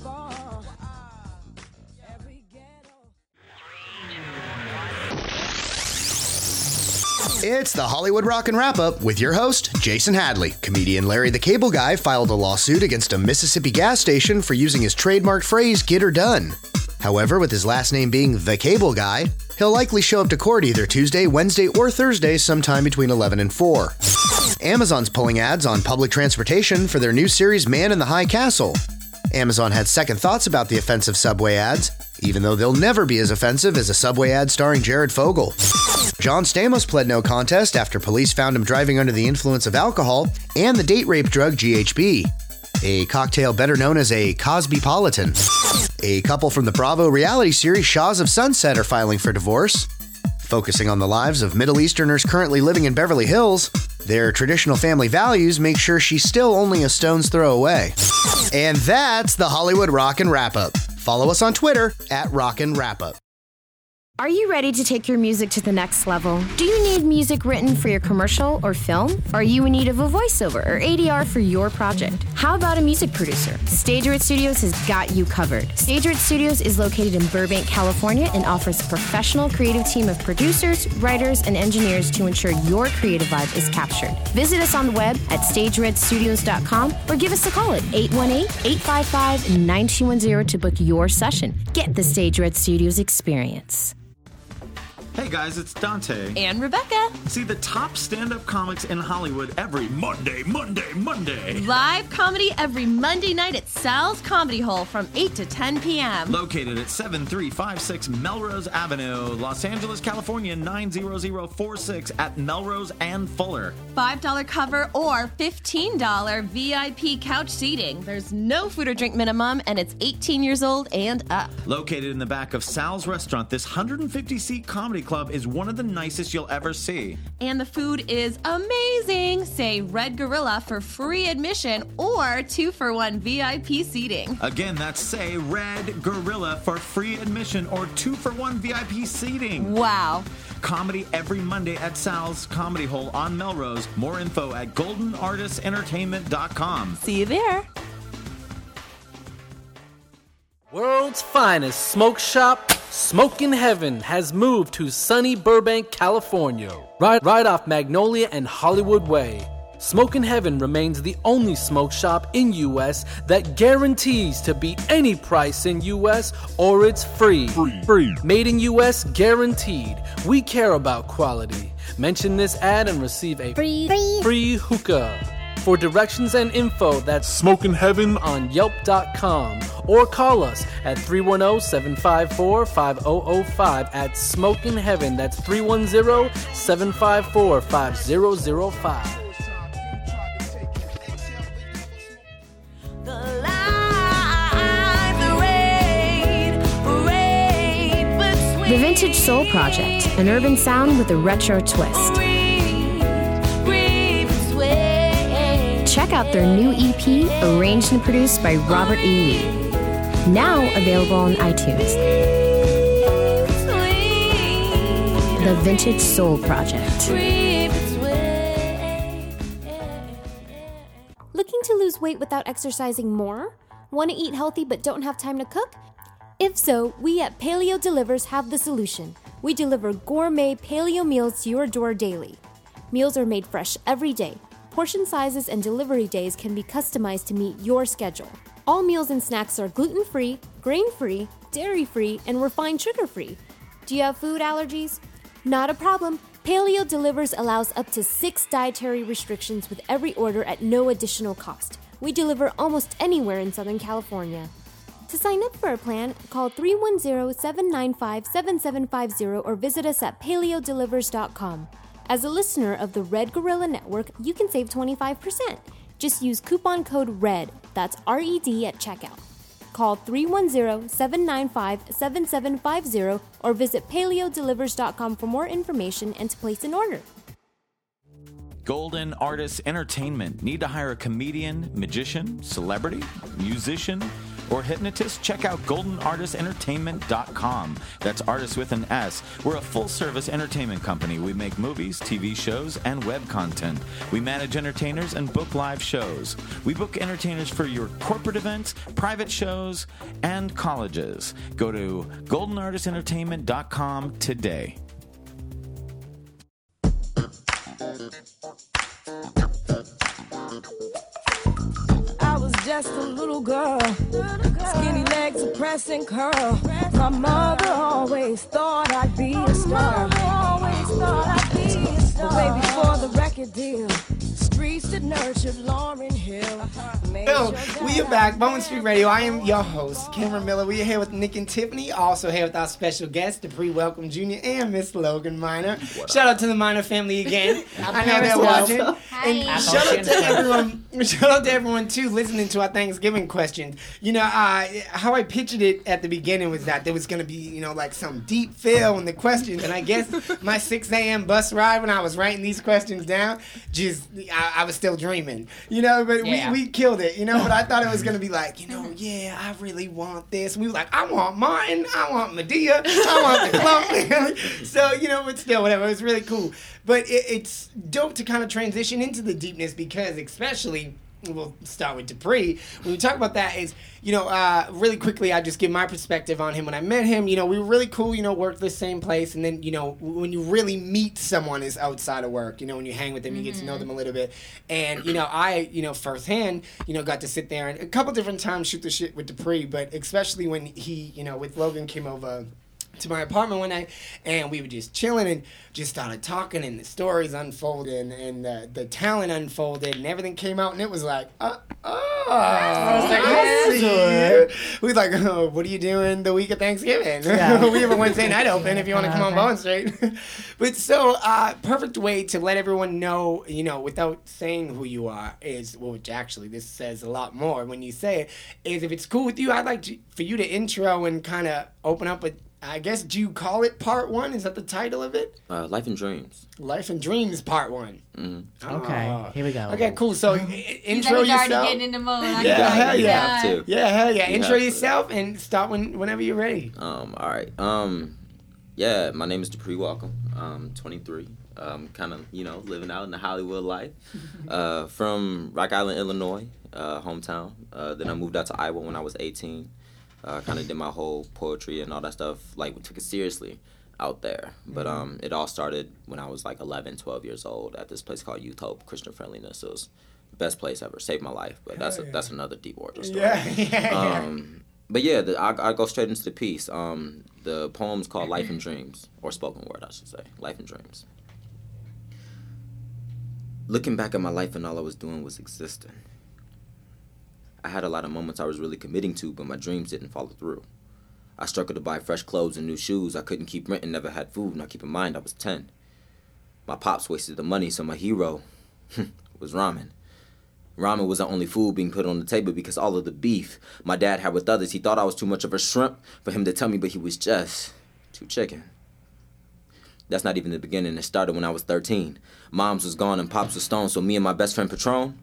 It's the Hollywood Rock and Wrap Up with your host, Jason Hadley. Comedian Larry the Cable Guy filed a lawsuit against a Mississippi gas station for using his trademark phrase, get her done. However, with his last name being The Cable Guy, he'll likely show up to court either Tuesday, Wednesday, or Thursday sometime between 11 and 4. Amazon's pulling ads on public transportation for their new series Man in the High Castle. Amazon had second thoughts about the offensive Subway ads, even though they'll never be as offensive as a Subway ad starring Jared Fogle. John Stamos pled no contest after police found him driving under the influence of alcohol and the date rape drug GHB, a cocktail better known as a Cosbypolitan. A couple from the Bravo reality series Shahs of Sunset are filing for divorce. Focusing on the lives of Middle Easterners currently living in Beverly Hills, Their traditional family values make sure she's still only a stone's throw away. And that's the Hollywood Rockin' Wrap Up. Follow us on Twitter at Rockin' Wrap Up. Are you ready to take your music to the next level? Do you need music written for your commercial or film? Are you in need of a voiceover or ADR for your project? How about a music producer? Stage Red Studios has got you covered. Stage Red Studios is located in Burbank, California and offers a professional creative team of producers, writers, and engineers to ensure your creative vibe is captured. Visit us on the web at stageredstudios.com or give us a call at 818-855-9210 to book your session. Get the Stage Red Studios experience. Hey guys, it's Dante. And Rebecca. See the top stand up comics in Hollywood every Monday, Monday, Monday. Live comedy every Monday night at Sal's Comedy Hole from 8 to 10 p.m. Located at 7356 Melrose Avenue, Los Angeles, California 90046 at Melrose and Fuller. $5 cover or $15 VIP couch seating. There's no food or drink minimum, and it's 18 years old and up. Located in the back of Sal's Restaurant, this 150 seat comedy club is one of the nicest you'll ever see. And the food is amazing. Say Red Guerrilla for free admission or two for one VIP seating. Again, that's Say Red Guerrilla for free admission or two for one VIP seating. Wow. Comedy every Monday at Sal's Comedy Hole on Melrose. More info at goldenartistentertainment.com. See you there. World's finest smoke shop, Smokin' Heaven, has moved to sunny Burbank, California, right, right off Magnolia and Hollywood Way. Smokin' Heaven remains the only smoke shop in US that guarantees to beat any price in US or it's free. Free. free. Made in US guaranteed. We care about quality. Mention this ad and receive a free, free. free hookah. For directions and info, that's Smokin' Heaven on Yelp.com or call us at 310 754 5005 at Smokin' Heaven. That's 310 754 5005. The Vintage Soul Project, an urban sound with a retro twist. Check out their new EP, arranged and produced by Robert E. Lee. Now available on iTunes. The Vintage Soul Project. Looking to lose weight without exercising more? Want to eat healthy but don't have time to cook? If so, we at Paleo Delivers have the solution. We deliver gourmet paleo meals to your door daily. Meals are made fresh every day. Portion sizes and delivery days can be customized to meet your schedule. All meals and snacks are gluten free, grain free, dairy free, and refined sugar free. Do you have food allergies? Not a problem. Paleo Delivers allows up to six dietary restrictions with every order at no additional cost. We deliver almost anywhere in Southern California. To sign up for a plan, call 310 795 7750 or visit us at paleodelivers.com. As a listener of the Red Guerrilla Network, you can save 25%. Just use coupon code RED, that's R E D at checkout. Call 310 795 7750 or visit paleodelivers.com for more information and to place an order. Golden Artists Entertainment. Need to hire a comedian, magician, celebrity, musician, or hypnotist? Check out goldenartistentertainment.com. That's artist with an S. We're a full service entertainment company. We make movies, TV shows, and web content. We manage entertainers and book live shows. We book entertainers for your corporate events, private shows, and colleges. Go to goldenartistentertainment.com today. Just a little girl, skinny legs, a pressing curl. My mother always thought I'd be a star. But way before the record deal, streets did nurtured Lauryn Hill. Made we are back. Bowen Street Radio. I am your host, Cameron Miller. We are here with Nick and Tiffany. Also here with our special guest, Dupree Welcome Jr. and Miss Logan Miner. Shout out to the Miner family again. *laughs* I know they're watching. And shout out to everyone. *laughs* Shout out to everyone too listening to our Thanksgiving questions. You know, uh, how I pictured it at the beginning was that there was gonna be, you know, like some deep feel in the questions, and I guess *laughs* my 6 a.m. bus ride when I was writing these questions down, just I, I was still dreaming. You know, but Yeah. we, we killed it. You know, but I thought it was gonna be like, you know, yeah, I really want this. We were like, I want Martin, I want Madea, I want the. *laughs* *laughs* So you know, but still, whatever. It was really cool. But it, it's dope to kind of transition into the deepness because, especially. We'll start with Dupree. When we talk about that, is you know, uh, really quickly, I just give my perspective on him. When I met him, you know, we were really cool. You know, worked the same place, and then you know, when you really meet someone is outside of work. You know, when you hang with them, you get to know them a little bit. And you know, I you know firsthand, you know, got to sit there and a couple different times shoot the shit with Dupree, but especially when he, you know, with Logan came over to my apartment one night and we were just chilling and just started talking and the stories unfolded and the, the talent unfolded and everything came out and it was like uh, oh I was like I see. You. we was like oh, what are you doing the week of Thanksgiving? *laughs* Yeah. we have a Wednesday night open if you want to come on Bowen Street. *laughs* But so uh, perfect way to let everyone know you know without saying who you are is well, which actually this says a lot more when you say it is if it's cool with you I'd like to, for you to intro and kind of open up with I guess do you call it part one? Is that the title of it? Uh, Life and Dreams. Life and Dreams Part One. hmm Okay, Oh. here we go. Okay, cool. So *laughs* i- He's intro like, he's already yourself. getting in the mode. I Yeah, hell tell you yeah. Have to. Yeah, hell yeah. You Intro have to. yourself and start when whenever you're ready. Um, all right. Um, yeah, my name is Dupree Welcome. Um, 23. Um, kind of, you know, living out in the Hollywood life. *laughs* Uh, from Rock Island, Illinois, uh, hometown. Uh, then I moved out to Iowa when I was 18. Uh, kind of did my whole poetry and all that stuff. Like, we took it seriously out there. But um, it all started when I was like 11, 12 years old at this place called Youth Hope Christian Friendliness. It was the best place ever. Saved my life. But that's a, that's another deep origin story. Yeah, *laughs* yeah, yeah. Um, but yeah, the, I, I go straight into the piece. Um, the poem's called Life and Dreams, or spoken word, I should say. Life and Dreams. Looking back at my life and all I was doing was existing. I had a lot of moments I was really committing to, but my dreams didn't follow through. I struggled to buy fresh clothes and new shoes. I couldn't keep rent and never had food. Now keep in mind, I was 10. My pops wasted the money, so my hero *laughs* was ramen. Ramen was the only food being put on the table because all of the beef my dad had with others, he thought I was too much of a shrimp for him to tell me, but he was just too chicken. That's not even the beginning. It started when I was 13. Mom's was gone and Pops was stoned, so me and my best friend Patron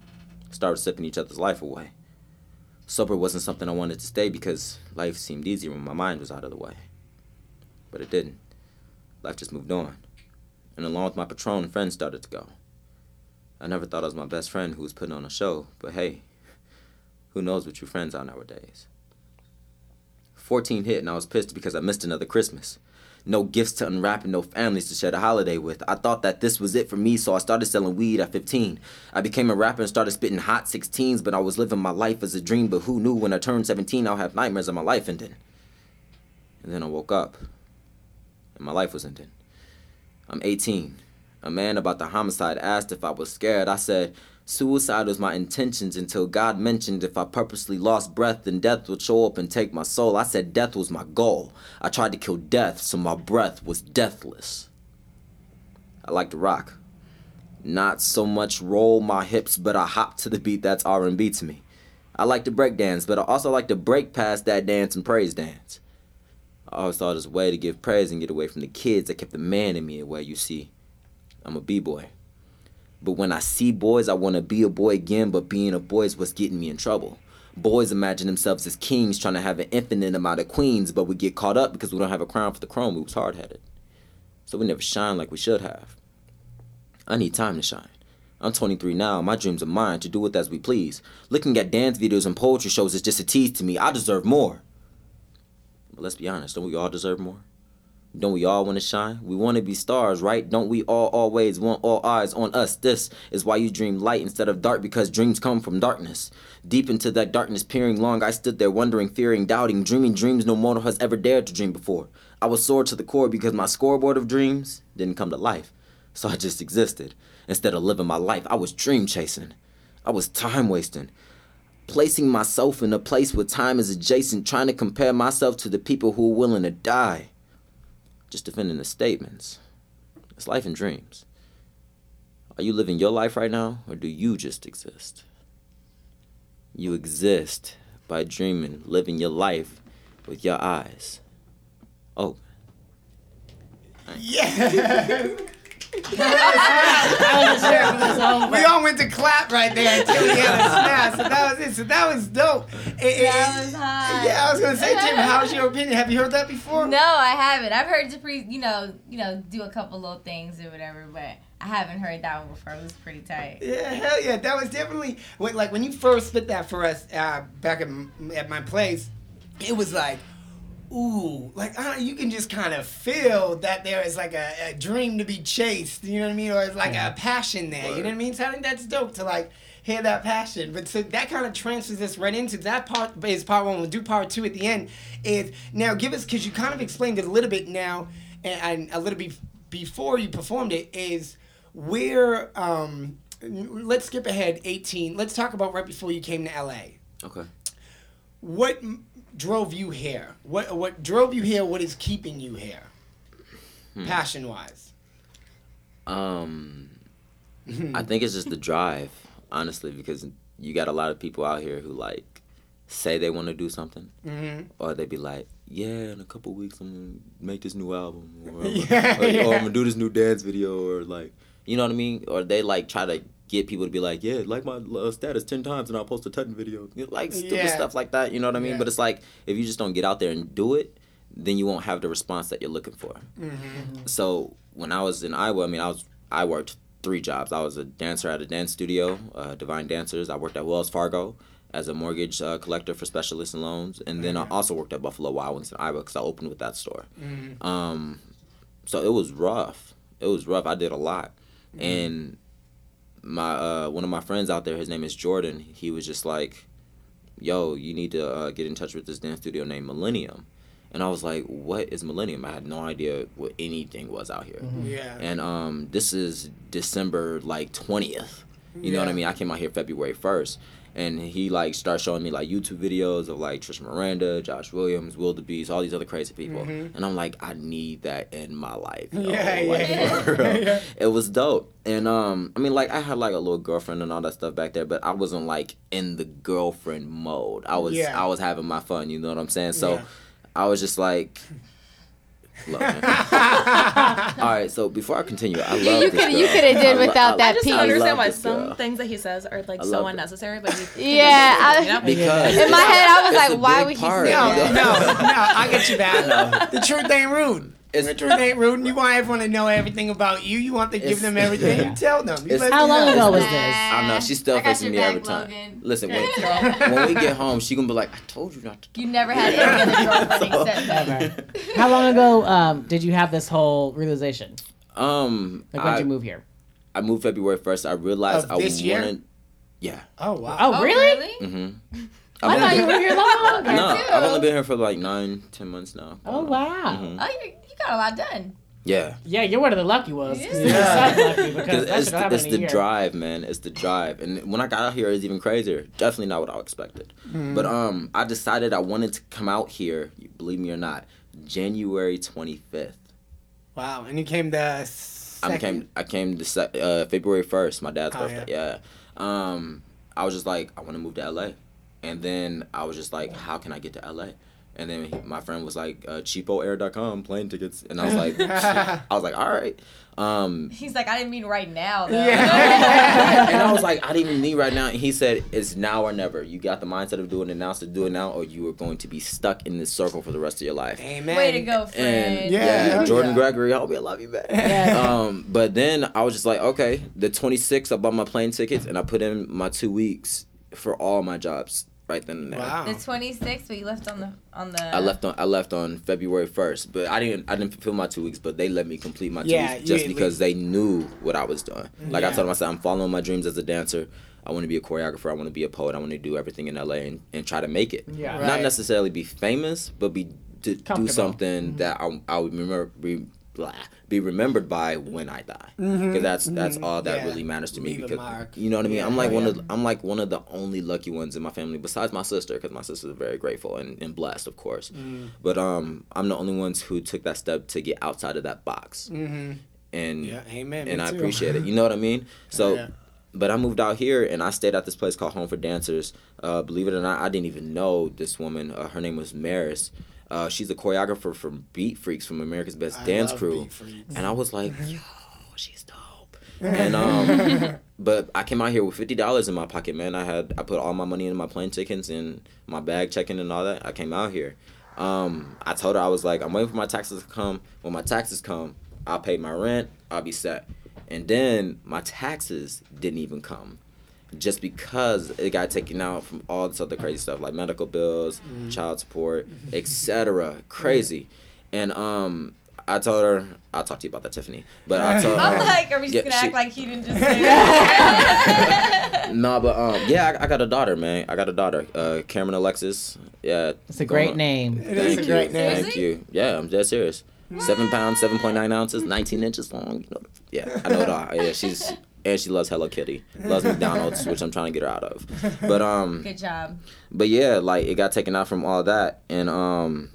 started sipping each other's life away. Sober wasn't something I wanted to stay because life seemed easier when my mind was out of the way. But it didn't. Life just moved on. And along with my Patron, friends started to go. I never thought it was my best friend who was putting on a show, but hey, who knows what your friends are nowadays. 14 hit and I was pissed because I missed another Christmas. No gifts to unwrap and no families to share the holiday with. I thought that this was it for me, so I started selling weed at 15. I became a rapper and started spitting hot 16s, but I was living my life as a dream. But who knew when I turned 17 I'll have nightmares of my life ending? And then I woke up, and my life was ending. I'm 18. A man about the homicide asked if I was scared. I said, Suicide was my intentions until God mentioned if I purposely lost breath, then death would show up and take my soul. I said death was my goal. I tried to kill death, so my breath was deathless. I like to rock. Not so much roll my hips, but I hop to the beat that's R&B to me. I like to break dance, but I also like to break past that dance and praise dance. I always thought it was a way to give praise and get away from the kids that kept the man in me away, you see. I'm a B-boy. But when I see boys, I want to be a boy again, but being a boy is what's getting me in trouble. Boys imagine themselves as kings trying to have an infinite amount of queens, but we get caught up because we don't have a crown for the crown. We was hard headed. So we never shine like we should have. I need time to shine. I'm 23 now. My dreams are mine to do with as we please. Looking at dance videos and poetry shows is just a tease to me. I deserve more. But let's be honest, don't we all deserve more? Don't we all want to shine? We want to be stars, right? Don't we all always want all eyes on us? This is why you dream light instead of dark because dreams come from darkness. Deep into that darkness, peering long, I stood there wondering, fearing, doubting, dreaming dreams no mortal has ever dared to dream before. I was sore to the core because my scoreboard of dreams didn't come to life. So I just existed. Instead of living my life, I was dream chasing. I was time wasting. Placing myself in a place where time is adjacent, trying to compare myself to the people who are willing to die. Just defending the statements. It's life and dreams. Are you living your life right now, or do you just exist? You exist by dreaming, living your life with your eyes open. Yeah. *laughs* we all went to clap right there until we had a *laughs* smash. So that was it. So that was dope. It- it- That was hot. Yeah, I was gonna say, Jim, how's your *laughs* opinion? Have you heard that before? No, I haven't. I've heard Dupree, you know, you know, do a couple little things or whatever, but I haven't heard that one before. It was pretty tight. Yeah, hell yeah. That was definitely when, like when you first spit that for us uh, back at, at my place. It was like, ooh, like I you can just kind of feel that there is like a, a dream to be chased. You know what I mean? Or it's like a passion there. You know what I mean? So I think that's dope to like hear that passion. But so that kind of transfers us right into that part. Is part one. We'll do part two at the end. Is now give us because you kind of explained it a little bit now, and, and a little bit before you performed it is where um let's skip ahead 18 let's talk about right before you came to la Okay. what drove you here what what drove you here what is keeping you here Hmm. passion wise Um, *laughs* I think it's just the drive, honestly, because you got a lot of people out here who like say they want to do something, Mhm. or they be like, "Yeah, in a couple weeks I'm gonna make this new album, or, I'm Yeah, *laughs* or, or. I'm gonna do this new dance video, or like, you know what I mean? Or they like try to get people to be like, "Yeah, like my uh, status ten times, and I'll post a tutting video," like stupid Yeah. stuff like that. You know what I mean? Yeah. But it's like if you just don't get out there and do it, then you won't have the response that you're looking for. So when I was in Iowa, I mean, I was I worked three jobs. I was a dancer at a dance studio, uh, Divine Dancers. I worked at Wells Fargo as a mortgage uh, collector for specialists and loans, and then I also worked at Buffalo Wild Wings in Iowa because I opened with that store. Mhm. Um, so it was rough. It was rough. I did a lot, Mhm. and my uh, one of my friends out there, his name is Jordan. He was just like, "Yo, you need to uh, get in touch with this dance studio named Millennium." And I was like, "What is Millennium?" I had no idea what anything was out here. Mhm. Yeah. And um, this is December like twentieth. You know what I mean? I came out here February first, and he like starts showing me like YouTube videos of like Tricia Miranda, Josh Williams, WilldaBeast, all these other crazy people. Mhm. And I'm like, I need that in my life. yo. Yeah, Like, yeah. *laughs* Yeah. It was dope. And um, I mean, like I had like a little girlfriend and all that stuff back there, but I wasn't like in the girlfriend mode. I was Yeah. I was having my fun. You know what I'm saying? So Yeah. I was just like. Look, man. *laughs* all right, so before I continue, I love you this coulda- you coulda did I without I- that I just peak. don't I understand why some girl. things that he says are like so it. unnecessary, but he *laughs* Yeah, I- you know? Because In my head, I was like, why big would he say no, that? no, no, I get you *laughs* back. The truth ain't rude. It's- the truth ain't rude. You want everyone to know everything about you. You want to give them everything. You tell them. You How them long know. ago was this? I don't know she's still I facing your me every time. Logan. Listen, when, when we get home, she gonna be like, "I told you not to." You never had any other girlfriend except me. How long ago um, did you have this whole realization? Um, Like when I, did you move here? I moved February first. I realized Of I this year? wanted. Yeah. Oh wow. Oh, really? Mm-hmm. *laughs* I thought you were here *laughs* long ago. No, I've only been here for like nine, ten months now. Oh wow. Mhm. Oh, you, you got a lot done. Yeah. Yeah, you're one of the lucky ones. Yeah. you're lucky because Because it's, should happen it's the drive, man. It's the drive, and when I got out here, it's even crazier. Definitely not what I expected. Mm-hmm. But um, I decided I wanted to come out here. Believe me or not, January twenty fifth. Wow. And you came the I came. I came to se- uh, February first, my dad's Oh, birthday. Yeah. Um, I was just like, I want to move to LA, and then I was just like, how can I get to LA? And then he, my friend was like, uh, cheapoair.com, plane tickets, and I was like, *laughs* I was like, all right. Um, He's like, I didn't mean right now, though. *laughs* and I was like, I didn't even need right now. And he said, it's now or never. You got the mindset of doing it now, so do it now, or you are going to be stuck in this circle for the rest of your life. Amen. Way to go, friend. And Yeah, yeah, hell Jordan yeah. Gregory, homie, I love you, man. *laughs* um, but then I was just like, okay, the 26th, I bought my plane tickets and I put in my two weeks for all my jobs right then and there. Wow. The 26th, but you left on the on the. I left on I left on February first, but I didn't I didn't fulfill my two weeks, but they let me complete my two Yeah, weeks just you- because they knew what I was doing. Like I told them, I said I'm following my dreams as a dancer. I want to be a choreographer. I want to be a poet. I want to do everything in LA and, and try to make it. Yeah. Right. Not necessarily be famous, but be to do Comfortable. something that I, I would remember be blah, be remembered by when I die. Because Mhm, that's that's mhm, all that yeah. really matters to me. Leave because you know what I mean. Yeah, I'm like oh, one yeah. of I'm like one of the only lucky ones in my family besides my sister, because my sister is very grateful and, and blessed, of course. Mm. But um, I'm the only ones who took that step to get outside of that box Mhm. and Yeah, amen, me and I too. appreciate it. *laughs* You know what I mean? So, but I moved out here and I stayed at this place called Home for Dancers. Uh, believe it or not, I didn't even know this woman. Uh, her name was Maris. Uh, she's a choreographer from Beat Freaks from America's Best I Dance love Crew, Beat Freaks. and I was like, yo, she's dope. And *laughs* um, but I came out here with fifty dollars in my pocket, man. I had I put all my money in my plane tickets and my bag checking and all that. I came out here. Um, I told her I was like, I'm waiting for my taxes to come. When my taxes come, I'll pay my rent. I'll be set. And then my taxes didn't even come, just because it got taken out from all this other crazy stuff like medical bills, Mm-hmm. child support, etc. Crazy. And um, I told her I'll talk to you about that, Tiffany. But I told *laughs* her. I'm like, are we just Yeah, gonna she- act like he didn't just *laughs* say that? *laughs* no, but um, yeah, I, I got a daughter, man. I got a daughter, uh, Cameron Alexis. Yeah, It's a great name. Thank It is a you, great name. Thank you. Yeah, I'm dead serious. Seven pounds, seven point nine ounces, nineteen inches long. You know, yeah, I know it all. Yeah, she's and she loves Hello Kitty, loves McDonald's, which I'm trying to get her out of. But um, *laughs* Good job. but yeah, like it got taken out from all that, and um,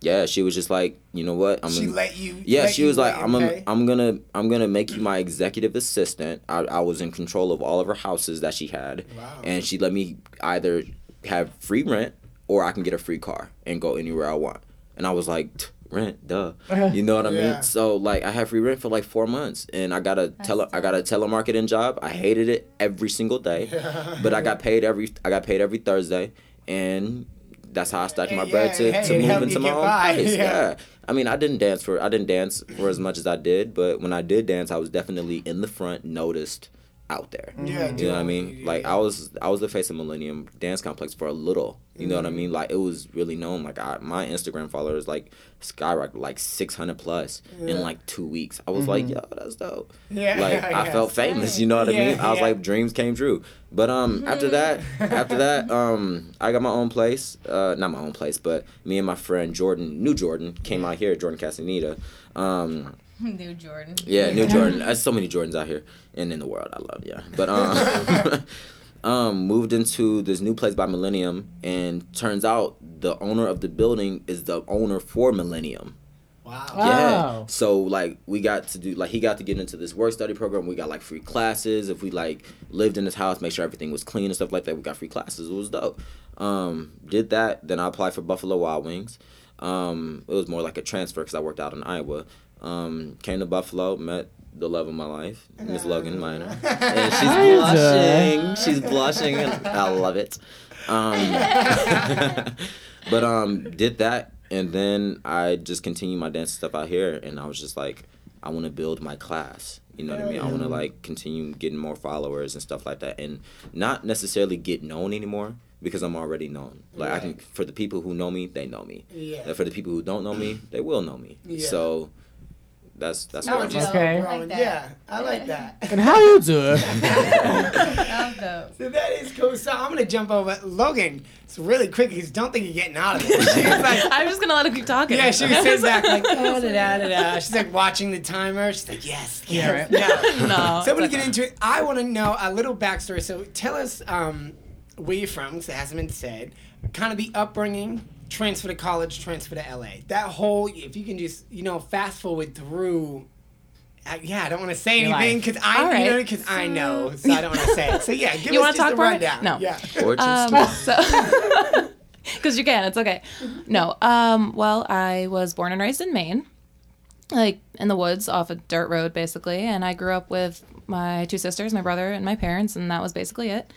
yeah, she was just like, you know what? I'm She gonna- let you- Yeah, let she you was like, I'm okay? gonna, I'm gonna, I'm gonna make you my executive assistant. I, I was in control of all of her houses that she had, and she let me either have free rent or I can get a free car and go anywhere I want. And I was like, "Tch, rent, duh. *laughs* You know what I Yeah. mean? So like, I had free rent for like four months, and I got a tele, I got a telemarketing job. I hated it every single day, *laughs* but I got paid every, I got paid every Thursday, and that's how I stacked my Yeah, bread to, hey, to move into my own by, place. yeah. Yeah. I mean, I didn't dance for I didn't dance for as much as I did, but when I did dance, I was definitely in the front, noticed out there. Yeah, you know what I mean. Like I was I was the face of Millennium Dance Complex for a little. You know what I Mm-hmm. mean? Like it was really known. Like I, my Instagram followers like skyrocketed like six hundred plus Yeah. in like two weeks. I was like, Mhm. yo, that's dope. Yeah, like I yeah. *laughs* felt famous. You know what I Yeah, mean? I was yeah. like, dreams came true. But um, after that, after that, *laughs* um, I got my own place. Uh, not my own place, but me and my friend Jordan, New Jordan, came out here. Jordan Castaneda. Um, *laughs* New Jordan. yeah, New Jordan. There's so many Jordans out here and in the world. I love yeah. But um, *laughs* um, moved into this new place by Millennium, and turns out the owner of the building is the owner for Millennium. Wow. Yeah. So like we got to do like he got to get into this work study program. We got like free classes. If we like lived in his house, make sure everything was clean and stuff like that. We got free classes. It was dope. Um, did that. Then I applied for Buffalo Wild Wings. Um, it was more like a transfer because I worked out in Iowa. Um, came to Buffalo, met the love of my life, Miss Logan Miner, *laughs* and she's blushing. She's blushing, and I love it. Um, *laughs* but um, did that, and then I just continued my dance stuff out here, and I was just like, I want to build my class. You know what I mean? I want to like continue getting more followers and stuff like that, and not necessarily get known anymore because I'm already known. Like I can, for the people who know me, they know me. Yeah. And for the people who don't know me, they will know me. Yeah. So that's that's Now what I'm just Okay. Like yeah, I like that. *laughs* And how you do it? *laughs* was dope. So that is cool. So I'm gonna jump over Logan. It's really quick because don't think you're getting out of it. She *laughs* like, I'm just gonna let him keep talking. yeah, she was sitting back like, oh, da, da, da, da. She's like watching the timer. She's like, yes, yes. Yeah, No. No, So I'm gonna get into it. I want to know a little backstory. So tell us um, where you're from, because it hasn't been said. Kind of the upbringing, transfer to college, transfer to LA. That whole, if you can just, you know, fast forward through. Uh, yeah, I don't want to say Your anything because I, All right. you know, because I know, so I don't want to say it. So yeah, give You us wanna just talk a more? rundown. No. Yeah. *laughs* Origin Um, so, *laughs* because you can, it's okay. No, um, well, I was born and raised in Maine, like in the woods off a dirt road, basically. And I grew up with my two sisters, my brother, and my parents, and that was basically it,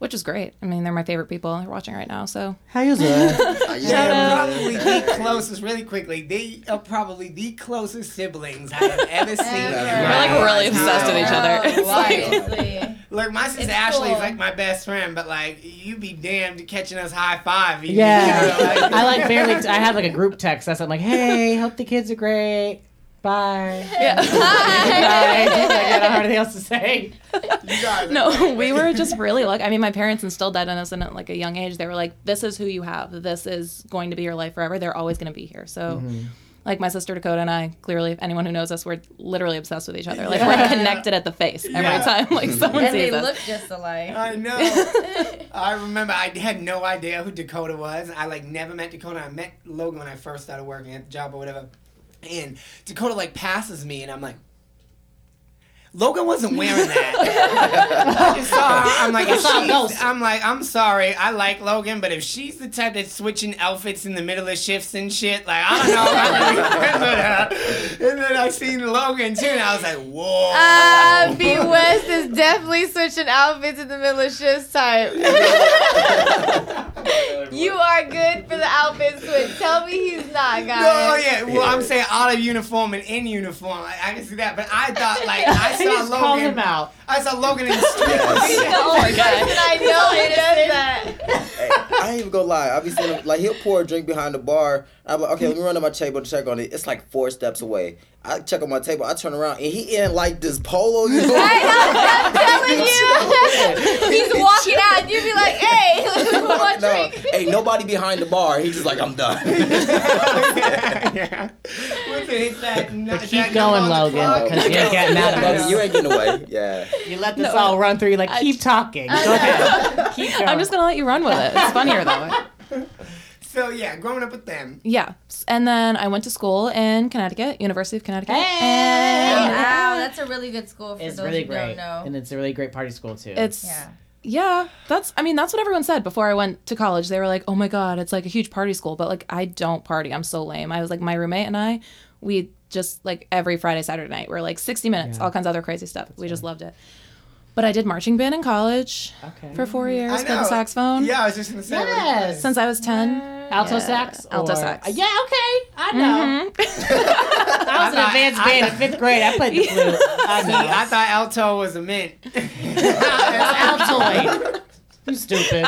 which is great. I mean, they're my favorite people. They're watching right now, so How you doing? *laughs* Uh, they're probably the closest, really quickly. They are probably the closest siblings I have ever seen. Ever. we're like really obsessed with each other. *laughs* It's like, seriously. Look, my sister It's Ashley is cool. like my best friend, but like you be damned catching us high five. Yeah. you know, like- *laughs* I like barely. I had like a group text. I said like, "Hey, hope the kids are great. Bye." yeah. *laughs* Bye. Like, I don't have anything else to say. you guys are no, *laughs* we were just really lucky. I mean, my parents instilled that in us in like a young age. They were like, "This is who you have. This is going to be your life forever. They're always going to be here." So, mm-hmm. Like my sister Dakota and I, clearly, if anyone who knows us, we're literally obsessed with each other. Like we're connected at the face every Yeah. time like mm-hmm. someone and sees they us. look just alike. I know. *laughs* I remember I had no idea who Dakota was. I like never met Dakota. I met Logan when I first started working at the job or whatever. And Dakota like passes me, and I'm like. Logan wasn't wearing that. *laughs* I saw her. I'm like, if she's, I'm like, I'm sorry. I like Logan, but if she's the type that's switching outfits in the middle of shifts and shit, like I don't know. I'm really friends with her. And then I seen Logan too, and I was like, whoa. Uh, B West is definitely switching outfits in the middle of shifts type. *laughs* you are good for the outfit switch. Tell me he's not, guys. No, yeah. Well, I'm saying out of uniform and in uniform. I, I can see that, but I thought like I He saw just called Logan. him out. I saw Logan in the street. He's the only person I know who does that. I ain't even gonna lie. I be seeing him like he'll pour a drink behind the bar. I'm like, okay, let me run to my table to check on it. It's like four steps away. I check on my table. I turn around and he in like this polo. You know? I'm telling you. *laughs* He's walking out and you be like, hey, *laughs* *laughs* one no, drink. ain't nobody behind the bar. He's just like, I'm done. yeah. Once it hits that, But keep going, Logan, because you're getting out of this. you ain't getting away. Yeah. You let this No. all run through. You're like, keep talking. Go ahead. Keep going. I'm just gonna let you run with it. It's funnier that way. So yeah, growing up with them. Yeah. And then I went to school in Connecticut, University of Connecticut. Hey! And Wow, that's a really good school for It's those really who great, don't know. and it's a really great party school too. it's Yeah. yeah. that's I mean, that's what everyone said before I went to college. They were like, "Oh my god, it's like a huge party school." But like I don't party. I'm so lame. I was like my roommate and I, we just like every Friday, Saturday night, we're like 60 minutes, Yeah. all kinds of other crazy stuff. we just loved it. But I did marching band in college Okay. for 4 years, I played the saxophone. Yeah, I was just gonna say. Yes. Since I was 10. alto Yeah. sax. Alto or- sax. Yeah, okay. I know. Mhm. *laughs* I was in advanced band in fifth grade. I played the *laughs* flute. I See, know. I thought alto was a mint. *laughs* Altoid. You stupid.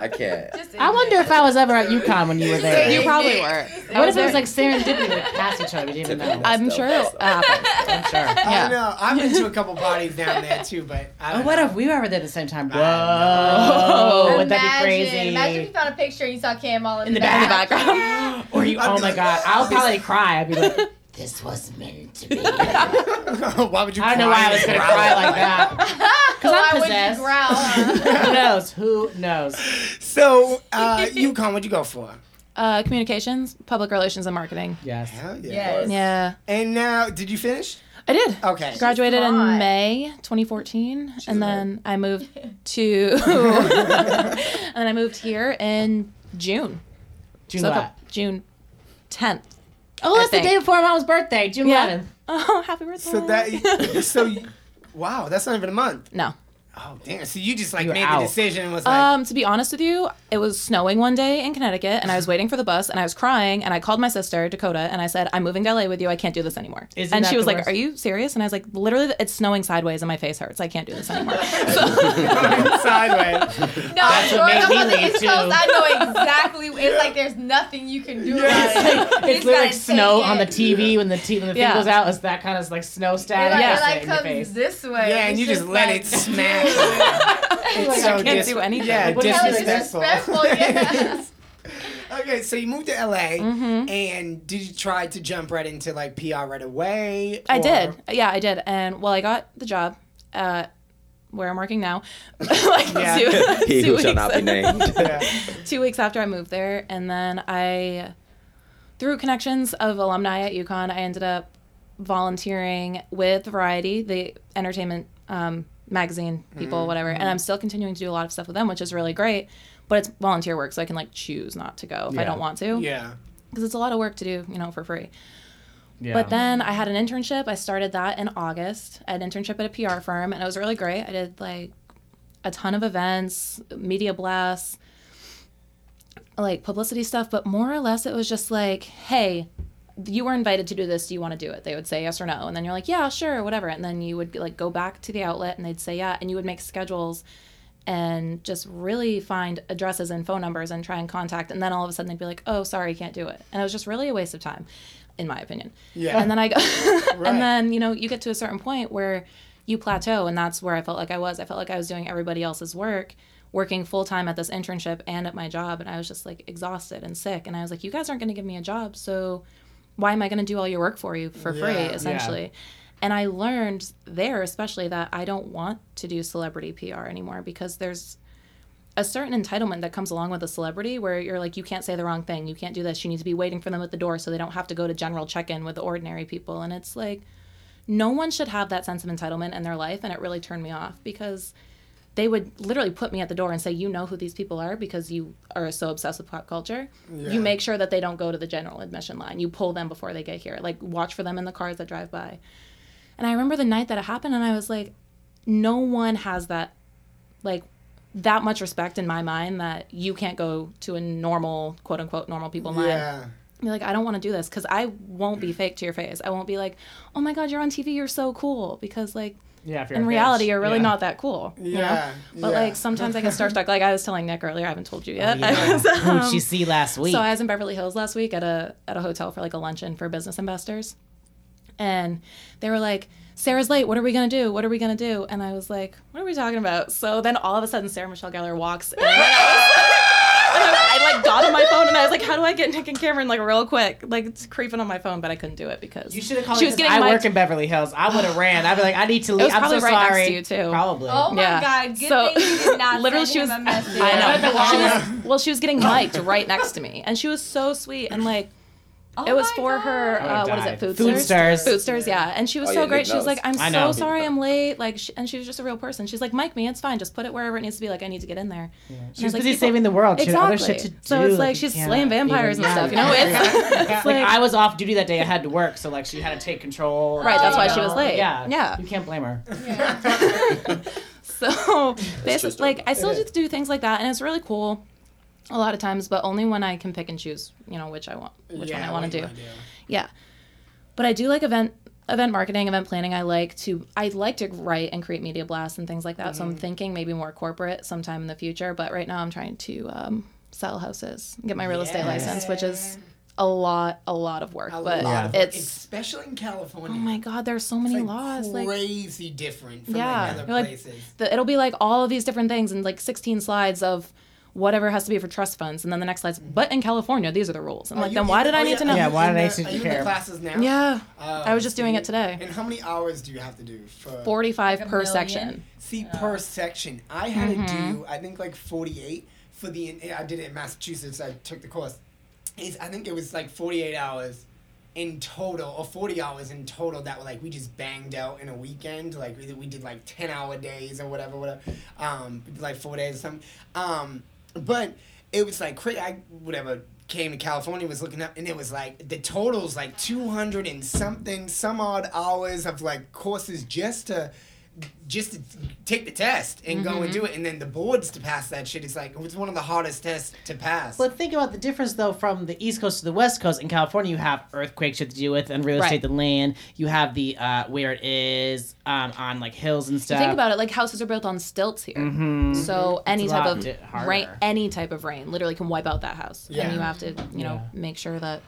I can't. I wonder if I was ever at UConn when you were there. You probably were. What if it was like serendipity? We passed each other. We didn't even know. I'm sure it happened. I'm sure. I Yeah. know. I've been to a couple parties down there too, but I Oh, don't what know. if we were ever there at the same time? I Whoa, would that be crazy? Imagine if you found a picture and you saw Cam all in, In the In the back. background. Or you? Oh my god, I'll probably cry. I'd be like, "This was meant to be." *laughs* Why would you? I don't know why I was gonna cry like that. *laughs* Because I'm would you possessed. growl? *laughs* Who knows? Who knows? So, uh, UConn, what'd you go for? Uh, communications, public relations, and marketing. Yes. Hell yeah. Yes. Yeah, And now, did you finish? I did. Okay. Graduated in. May 2014, and then I moved to, and then I moved here in June. June So what? June 10th. Oh, I that's the day before Mom's birthday, June Yeah. 11th. *laughs* Oh, happy birthday! So that, *laughs* so, you- wow, that's not even a month. no. Oh damn! So you just like You made out. the decision and was like, Um, to be honest with you, it was snowing one day in Connecticut, and I was waiting for the bus, and I was crying, and I called my sister Dakota, and I said, "I'm moving to LA with you. I can't do this anymore." Isn't and she was like, worst? "Are you serious?" And I was like, "Literally, it's snowing sideways, and my face hurts. I can't do this anymore." *laughs* sideways. No, That's what growing made up me the leave, East too. Coast, I know exactly. It's like there's nothing you can do about it. You It's literally like snow take on the it. TV when the t- when the thing Yeah. goes out. It's that kind of like snow It static. Yeah. it like in your comes this way. Yeah, and you just let it smack. *laughs* it's Like, I can't do anything. Yeah, Like, what Hell, it's disrespectful. disrespectful, *laughs* yeah. okay, so you moved to LA, Mm-hmm. and did you try to jump right into like PR right away? I did. Yeah, I did. And well, I got the job uh, where I'm working now. *laughs* like Yeah. two, He two who shall weeks- not be named. Yeah. two weeks after I moved there, and then I, through connections of alumni at UConn, I ended up volunteering with Variety, the entertainment um, magazine people, mm-hmm. whatever. And I'm mm-hmm. still continuing to do a lot of stuff with them, which is really great. But it's volunteer work, so I can like choose not to go if I don't want to, Yeah. because it's a lot of work to do, you know, for free. Yeah. But then I had an internship. I started that in August. I had an internship at a PR firm, and it was really great. I did like a ton of events, media blasts, like publicity stuff, but more or less it was just like, hey, you were invited to do this. Do you want to do it? They would say yes or no. And then you're like, yeah, sure, whatever. And then you would like go back to the outlet and they'd say yeah. And you would make schedules and just really find addresses and phone numbers and try and contact. And then all of a sudden they'd be like, oh, sorry, can't do it. And it was just really a waste of time, in my opinion. Yeah. And then I go, *laughs* Right. and then, you know, you get to a certain point where you plateau. And that's where I felt like I was. I felt like I was doing everybody else's work working full time at this internship and at my job and I was just like exhausted and sick and I was like you guys aren't going to give me a job so why am I going to do all your work for you for free, Yeah. essentially? And I learned there, especially, that I don't want to do celebrity PR anymore because there's a certain entitlement that comes along with a celebrity where you're like, you can't say the wrong thing. You can't do this. You need to be waiting for them at the door so they don't have to go to general check in with the ordinary people. And it's like, no one should have that sense of entitlement in their life. And it really turned me off because they would literally put me at the door and say, You know who these people are because you are so obsessed with pop culture. Yeah. You make sure that they don't go to the general admission line. You pull them before they get here. Like, watch for them in the cars that drive by. And I remember the night that it happened, and I was like, No one has that, like, that much respect in my mind that you can't go to a normal, quote unquote, normal people line. Yeah. Be like, I don't want to do this because I won't be fake to your face. I won't be like, oh my God, you're on TV, you're so cool. Because, like, Yeah, if you're in reality, bitch. you're really Yeah. not that cool. you know? Yeah, But, yeah. like, sometimes I get starstruck. *laughs* Like, I was telling Nick earlier, I haven't told you yet. Oh, yeah. *laughs* I was, Who'd she um, see last week? So I was in Beverly Hills last week at a at a hotel for like a luncheon for business investors, and they were like, "Sarah's late. What are we gonna do? What are we gonna do?" And I was like, "What are we talking about?" So then all of a sudden, Sarah Michelle Gellar walks in. And I, like, and I, I, like got on my phone and I was like, "How do I get Nick and Cameron like real quick?" Like it's creeping on my phone, but I couldn't do it because You should have called she me was 'cause getting I mic'd. work in Beverly Hills. I would have *sighs* ran. I'd be like, I need to leave. I'm probably so right sorry. next to you too. Probably. Oh my Yeah. god, good So- thing you did not *laughs* literally send she was message. *laughs* I know. She was well, she was getting mic'd right next to me, and she was so sweet and like. It was for her. I Uh, what is it? Food, Food stars. Stars. Food stars. Yeah, and she was Oh, so yeah, great. She was like, "I'm so sorry, I'm late." Like, she, and she was just a real person. She's like, "Mike me, it's fine. Just put it wherever it needs to be. Like, I need to get in there." And I She was was like, busy saving the world. She had other Exactly. shit to So it's like you she's can't slaying vampires even- and stuff. You know, it's, *laughs* it's like, like I was off duty that day. I had to work, so like she had to take control. Right, that's why she was late. Yeah, Yeah. You can't blame her. *laughs* So true basically, like I still just do things like that, and it's really cool. A lot of times, but only when I can pick and choose, you know, which I want, which one I want to do. do. Yeah, but I do like event event marketing, event planning. I like to I like to write and create media blasts and things like that. So Mm-hmm. I'm thinking maybe more corporate sometime in the future. But right now, I'm trying to um, sell houses, get my real estate license, which is a lot, a lot of work. A but lot of- it's especially in California. oh my god, there's so many like laws. Like crazy different from yeah, like other you're like, places. the, it'll be like all of these different things and like 16 slides of whatever has to be for trust funds, and then the next slide's but in California these are the rules. I'm Are like, then in- why did oh, I need yeah, to know? Yeah, why did I need to you in the care? classes now? Yeah, Oh, I was just doing see. it today. And how many hours do you have to do for 45 Like per million? section. See, per section, I had to Mm-hmm. do I think like forty eight for the. I did it in Massachusetts. I took the course. It's, I think it was like forty eight hours in total, or forty hours in total. That were like we just banged out in a weekend. Like we, we did like ten hour days or whatever, whatever. Um, like four days or something. Um, but it was like crazy. I whatever came to California was looking up, and it was like the totals like two hundred and something, some odd hours of like courses just to just to take the test and go and do Mm-hmm. it, and then the boards to pass that shit is like it's one of the hardest tests to pass. But think about the difference though from the East Coast to the West Coast. In California, you have earthquake shit to deal with and real Right. estate, the land. You have the uh, where it is um, on like hills and stuff. Think about it, like houses are built on stilts here. Mhm. So any It's a type of di- harder. rain, any type of rain, literally can wipe out that house. Yeah. And you have to, you know, Yeah. make sure that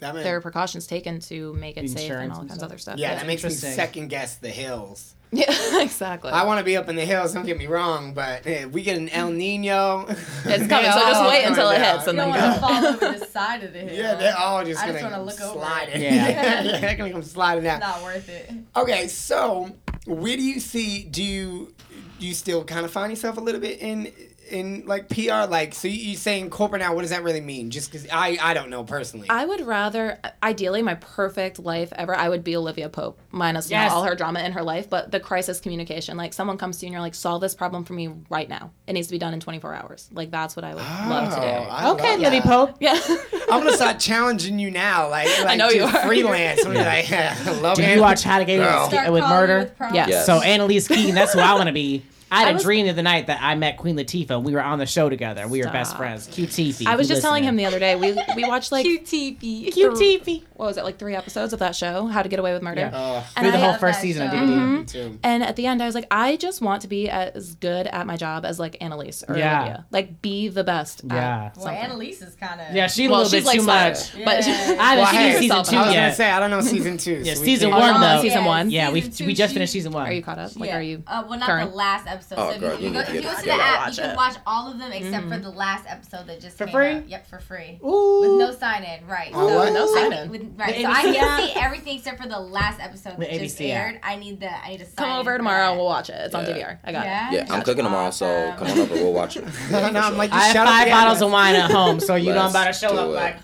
that meant, there are precautions taken to make it safe and all kinds stuff. of other stuff. yeah, that makes me second guess the hills. Yeah, *laughs* exactly. I want to be up in the hills. Don't get me wrong, but if we get an El Nino. It's *laughs* coming, so just wait until it hits and You then don't go. want to fall over the side of the hill. Yeah, they're all just I gonna just wanna look over slide it. it. Yeah. yeah, *laughs* yeah, they're gonna come sliding It's out. not worth it. Okay, so where do you see? Do you do you still kind of find yourself a little bit in in like PR? Like, so you, you saying corporate now? What does that really mean? Just because I I don't know personally. I would rather, ideally, my perfect life ever, I would be Olivia Pope, minus Yes. all her drama in her life, but the crisis communication. Like, someone comes to you and you're like, solve this problem for me right now. It needs to be done in 24 hours. Like, that's what I would oh, love to do. Oh, I okay, love Liddy that. Pope. Yeah. *laughs* I'm gonna start challenging you now. Like, *laughs* like know you are. freelance. I'm gonna like, yeah, *laughs* I love Do you watch How to Get Away with, with Murder? with prompts. Yes. Yes. So Annalise Keating, that's who I want to be. I had I a was- dream the other night that I met Queen Latifah. And we were on the show together. We were best friends. Cute Tiffy. I was just telling him the other day, we, we watched like, QTP. Cute Tiffy. what was it, like three episodes of that show, How to Get Away with Murder? Yeah. Oh, And Through the I- whole first season, I show. did. Me too. And at the end, I was like, I just want to be as good at my job as like Annalise or Yeah. Olivia. Like, be the best. at Yeah. Well, something. Annalise is kind of. Yeah, she a little she's bit like too Slayer, much. but I haven't Well, seen hey, season herself two I was gonna say I don't know season two. Yeah, so season can't- one though. season one? Yeah, we we just finished season one. Are you caught up? Like, are you Uh, well, not the last episode. Episodes. Oh, so girl, you, you you, go, to if you go to the app, you can watch all of them except Mm-hmm. for the last episode that just For came free? out. Yep, for free. Ooh. With no sign in, right? Oh, what? No sign-in. with- right. The So I ABC can app? see everything except for the last episode The that just ABC app. aired. I need the I need to sign Come over tomorrow. that. We'll watch it. It's on Yeah. DVR. I got Yeah. it. Yeah, I'm cooking tomorrow, so come on over. We'll watch it. *laughs* *laughs* no, I'm like, I just have five bottles of wine at home, so you know I'm about to show up like.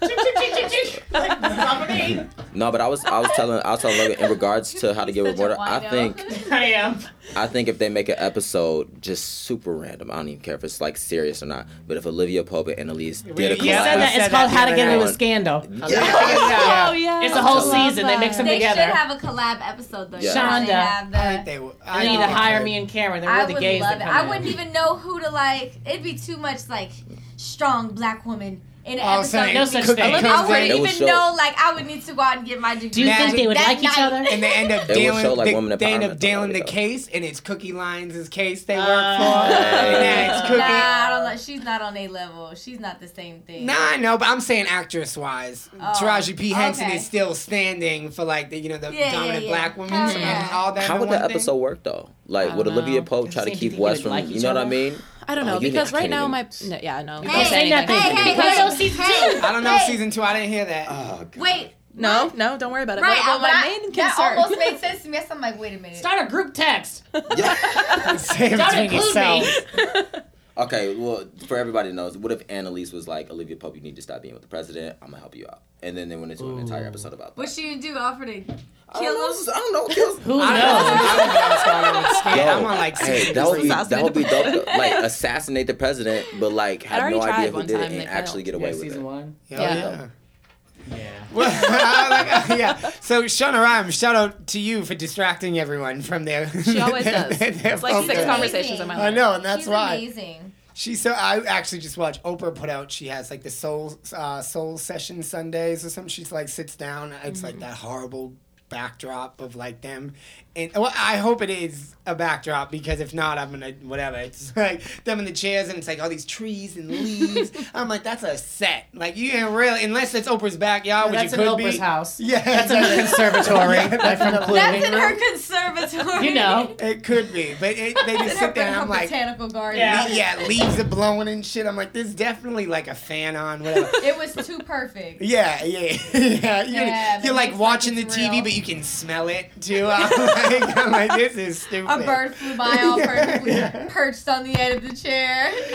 No, but I was I was telling I was telling Logan in regards to how to get Such a. I think *laughs* I am. I think if they make an episode just super random, I don't even care if it's like serious or not. But if Olivia Pope and Elise did a You collab, said that said it's called that How to Get Into a night. Scandal. Oh, yeah. Oh yeah. It's a whole I love season. They mix them they together. should have a collab episode though. Yeah. You they Shonda. have the- I think they would. I They need think to hire me and Cameron. They're I the would gays love it. I in. wouldn't even know who to like. It'd be too much like strong black woman in an Oh, episode. saying No such thing. I They wouldn't even show- know. Like I would need to go out and get my degree. Do you think they would that like each other? And they end up dealing, show, like, they, they end up dealing the case, and it's Cookie Lyon's case they work Uh, for. And then it's Cookie. Nah, I don't know. She's not on a level. She's not the same thing. Nah, I know, but I'm saying actress wise. Oh, Taraji P. Henson okay. is still standing for like the you know the Yeah, yeah, dominant yeah. black woman and all that. How would one the episode work though? Like, would don't Olivia. Pope try to keep West from? like you each know what I mean? I don't Oh, know you because right now my even- no, yeah no. Hey, Don't say hey, nothing. Hey, hey, Because hey, season hey, two. I don't know hey. season two. I didn't hear that. Oh, God. Wait. No, no, don't worry about it. Right, But, but but my I- main that concern. almost made *laughs* sense to me. So I'm like, wait a minute. Start a group text. Say it Don't include yourselves. me. *laughs* Okay, well, for everybody to know, what if Annalise was like, Olivia Pope, you need to stop being with the president. I'm gonna help you out, and then they went into an entire episode about that. What she gonna do? Offer to I kill don't know. him? I don't know. Kills. Who I knows? I don't know what's going on with Skid. Yo, I'm on like hey, that would be that would be dope. Like *laughs* assassinate the president, but like have already no idea tried who one did it time, and actually failed. get away Yeah, with season it. one. Hell Yeah. yeah. Yeah. Well, *laughs* like, uh, yeah. So Shonda Rhimes, shout out to you for distracting everyone from their. She always their- *laughs* does. their It's like focus. six conversations in my I know, and that's She's why. amazing. She's so. I actually just watched Oprah put out. She has like the soul uh, soul session Sundays or something. She's like sits down. It's like that horrible backdrop of like them. And well, I hope it is a backdrop because if not, I'm gonna whatever. It's like them in the chairs and it's like all these trees and leaves. *laughs* I'm like, that's a set. Like you ain't really unless it's Oprah's backyard, which That's it could Oprah's be. house. Yeah, That's in her *laughs* conservatory. *laughs* like from That's in her conservatory. You know. It could be, but it, they just sit there and I'm like, botanical garden. Yeah. le- yeah, leaves are blowing and shit. I'm like, there's definitely like a fan on, whatever. It was too perfect. Yeah, yeah, yeah. You're, Yeah, you're like watching the like it's TV, real. but you can smell it too. I'm like, I'm like this is stupid. A bird flew by all *laughs* perfectly perched on the end of the chair. *laughs*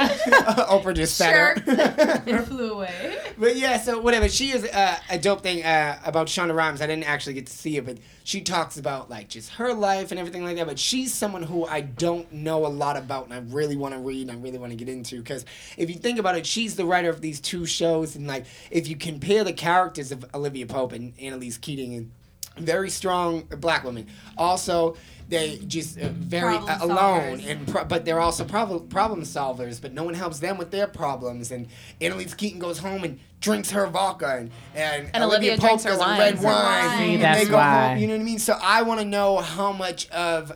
Oprah just spat and flew away. But yeah, so whatever. She is uh, a dope thing uh, about Shonda Rhimes. I didn't actually get to see it, but she talks about like just her life and everything like that. But she's someone who I don't know a lot about, and I really want to read and I really want to get into. Because if you think about it, she's the writer of these two shows, and like if you compare the characters of Olivia Pope and Annalise Keating, and very strong black women. Also, they just uh, very uh, alone, and pro- but they're also problem problem solvers. But no one helps them with their problems. And Annalise Keating goes home and drinks her vodka, and and, And Olivia, Olivia Pope drinks her does wine. red Drinks wine. wine. See, and that's they go why. home. You know what I mean? So I want to know how much of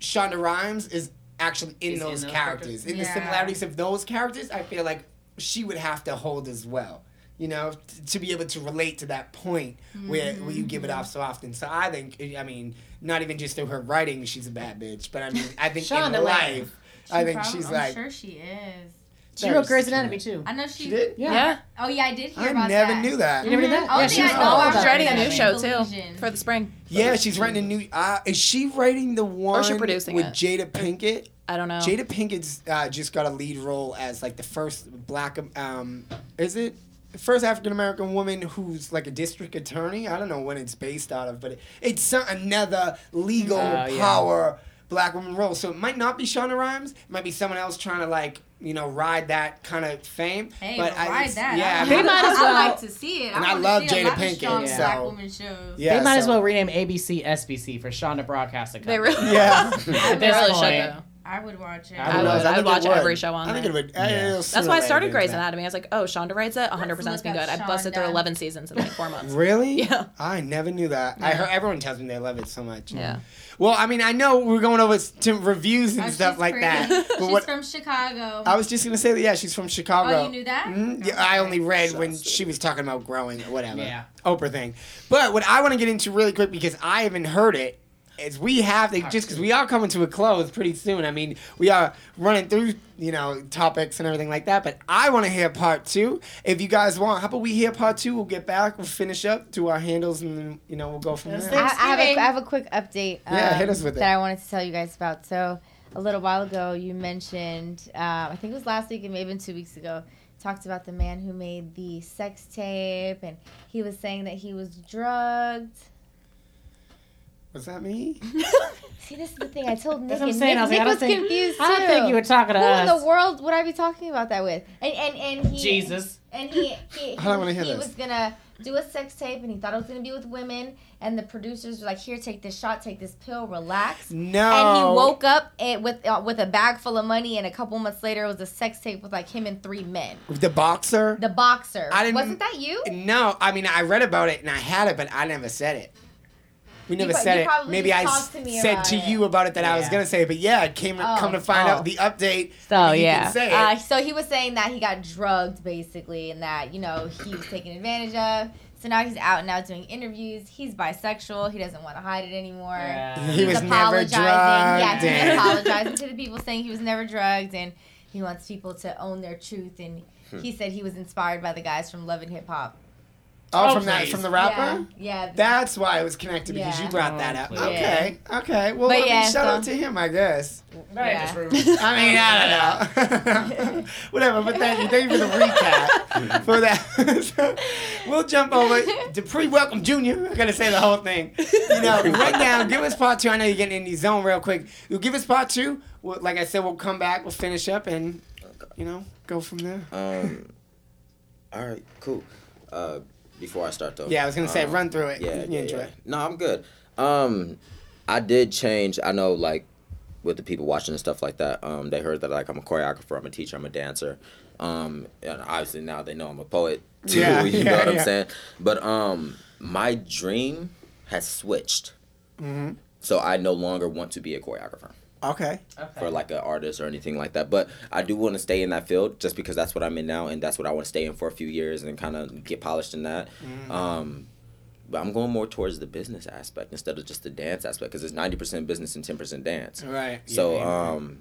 Shonda Rhimes is actually in Is in those those characters. characters. In the similarities of those characters, I feel like she would have to hold as well. You know, t- to be able to relate to that point where, where you give it off so often. So I think, I mean, not even just through her writing, she's a bad bitch, but I mean, I think in Shonda Lang. life, I think Prob- she's I'm like. sure she is. She wrote Grey's Anatomy too. I know she, She did? Yeah. Yeah. Oh yeah, I did hear I about never that. knew that. You never did that? Oh, yeah, yeah, she was I know all about She's about writing a that. new show Illusion. too for the spring. Yeah, she's writing a new. Uh, is she writing the one she producing with it? Jada Pinkett? I don't know. Jada Pinkett's uh, just got a lead role as like the first black. Um, is it the first African American woman who's like a district attorney? I don't know when it's based out of, but it, it's another legal uh, yeah. power black woman role. So it might not be Shonda Rhimes. It might be someone else trying to like you know ride that kind of fame. Hey, but but I- ride that. Yeah, I, I They mean, might as I like to see it. And I wanna love see Jada a lot of Pinkett, strong so- black woman shows. yeah, they might as well rename ABC SBC for Shonda Broadcasting. They Company. really, Yeah. *laughs* At they this really point, should though. I would watch it. I I would. would. I I would watch would. every show on I think there. it would. Yeah. it'll That's sooner why I started later Grey's get into. Anatomy. I was like, oh, Shonda writes it. 100% it's look been good. I busted through 11 seasons in like four months. Really? *laughs* Yeah. I never knew that. I heard everyone tells me they love it so much. Yeah. Well, I mean, I know we're going over to reviews and Oh, stuff like pretty. that. *laughs* But she's what from Chicago. I was just gonna say that yeah, she's from Chicago. Oh, you knew that? Mhm. Yeah, I only read when she was talking about growing or whatever. Yeah. Oprah thing. But what I want to get into really quick because I haven't heard it. Is we have to just because we are coming to a close pretty soon. I mean, we are running through you know topics and everything like that. But I want to hear part two. If you guys want, how about we hear part two? We'll get back. We'll finish up, do our handles, and then you know we'll go from there. I have a, I have a quick update. Yeah, hit um, us with it. That I wanted to tell you guys about. So a little while ago, you mentioned, um, I think it was last week, it may have been two weeks ago, talked about the man who made the sex tape, and he was saying that he was drugged. Was that me? *laughs* See, this is the thing. I told *laughs* Nick, That's what I'm and saying. Nick, I was like, Nick I don't was think- confused I don't think you were talking to Who in the world would I be talking about that with? And and and he Jesus. And he he, *laughs* I wanna hear he this. was gonna do a sex tape, and he thought it was gonna be with women. And the producers were like, "Here, take this shot, take this pill, relax." No. And he woke up eh, with uh, with a bag full of money, and a couple months later, it was a sex tape with like him and three men. The boxer. The boxer. I didn't- Wasn't that you? No, I mean I read about it and I had it, but I never said it. We never pro- said you it. Maybe I to said to it. you about it that I was gonna say, but yeah, it came Oh. come to find Oh. out the update. So, yeah. say. Uh, so he was saying that he got drugged basically, and that you know he was taken advantage of. So now he's out and now doing interviews. He's bisexual. He doesn't want to hide it anymore. Yeah. He He's was never apologizing. Yeah, drugged he's apologizing to the people saying he was never drugged, and he wants people to own their truth. And Hmm. he said he was inspired by the guys from Love and Hip Hop. Oh, Oh, from that from the rapper. Yeah, yeah. That's why it was connected because Yeah. you brought that Oh, up. please. Okay, okay. Well, But I mean, shout so- out to him, I guess. Very Yeah. *laughs* I mean, I don't know. *laughs* Whatever, but thank you. Thank you for the recap *laughs* for that. so, we'll jump over to pre-welcome Junior. I gotta say the whole thing. You know, right now, give us part two. I know you're getting in the zone real quick. You'll give us part two. We'll, like I said, we'll come back. We'll finish up and you know go from there. Um, all right, cool. Uh, before I start though. Yeah, I was gonna say um, run through it. Yeah, You yeah, enjoy yeah. it. No, I'm good. Um, I did change. I know, like, with the people watching and stuff like that, um, they heard that like I'm a choreographer, I'm a teacher, I'm a dancer. Um, and obviously now they know I'm a poet too. *laughs* Yeah, you know what I'm saying? But um, my dream has switched. Mm-hmm. So I no longer want to be a choreographer Okay. for like an artist or anything like that. But I do want to stay in that field just because that's what I'm in now and that's what I want to stay in for a few years and kind of get polished in that. Mm-hmm. Um, but I'm going more towards the business aspect instead of just the dance aspect because it's 90% business and 10% dance. Right. So, Yeah, yeah. um,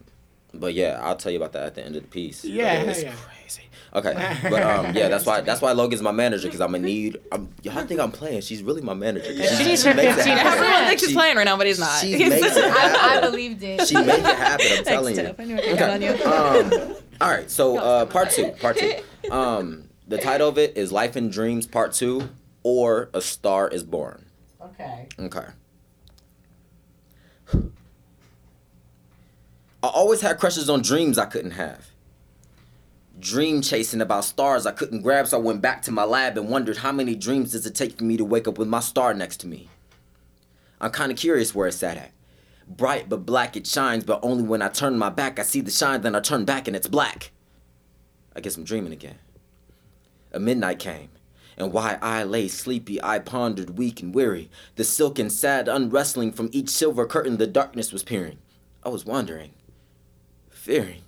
but yeah, I'll tell you about that at the end of the piece. Yeah, it's yeah. crazy. Okay, *laughs* but um, yeah, that's why that's why Logan's my manager because I'm gonna need. I'm, y'all think I'm playing? She's really my manager. She needs her makes it 15. Everyone thinks she's playing right now, but he's not. She makes it happen. *laughs* I, I believed it. She made it happen. I'm Thanks, telling Tiff. you. I knew I could count on you. Um, all right, so uh, part two. Part *laughs* two. Um, the title of it is "Life and Dreams Part Two, or "A Star Is Born." Okay. Okay. I always had crushes on dreams I couldn't have. Dream chasing about stars I couldn't grab, so I went back to my lab and wondered how many dreams does it take for me to wake up with my star next to me. I'm kind of curious where it's at at. Bright but black it shines, but only when I turn my back I see the shine, then I turn back and it's black. I guess I'm dreaming again. A midnight came, and while I lay sleepy, I pondered weak and weary. The silken sad unwrestling from each silver curtain the darkness was peering. I was wondering, fearing,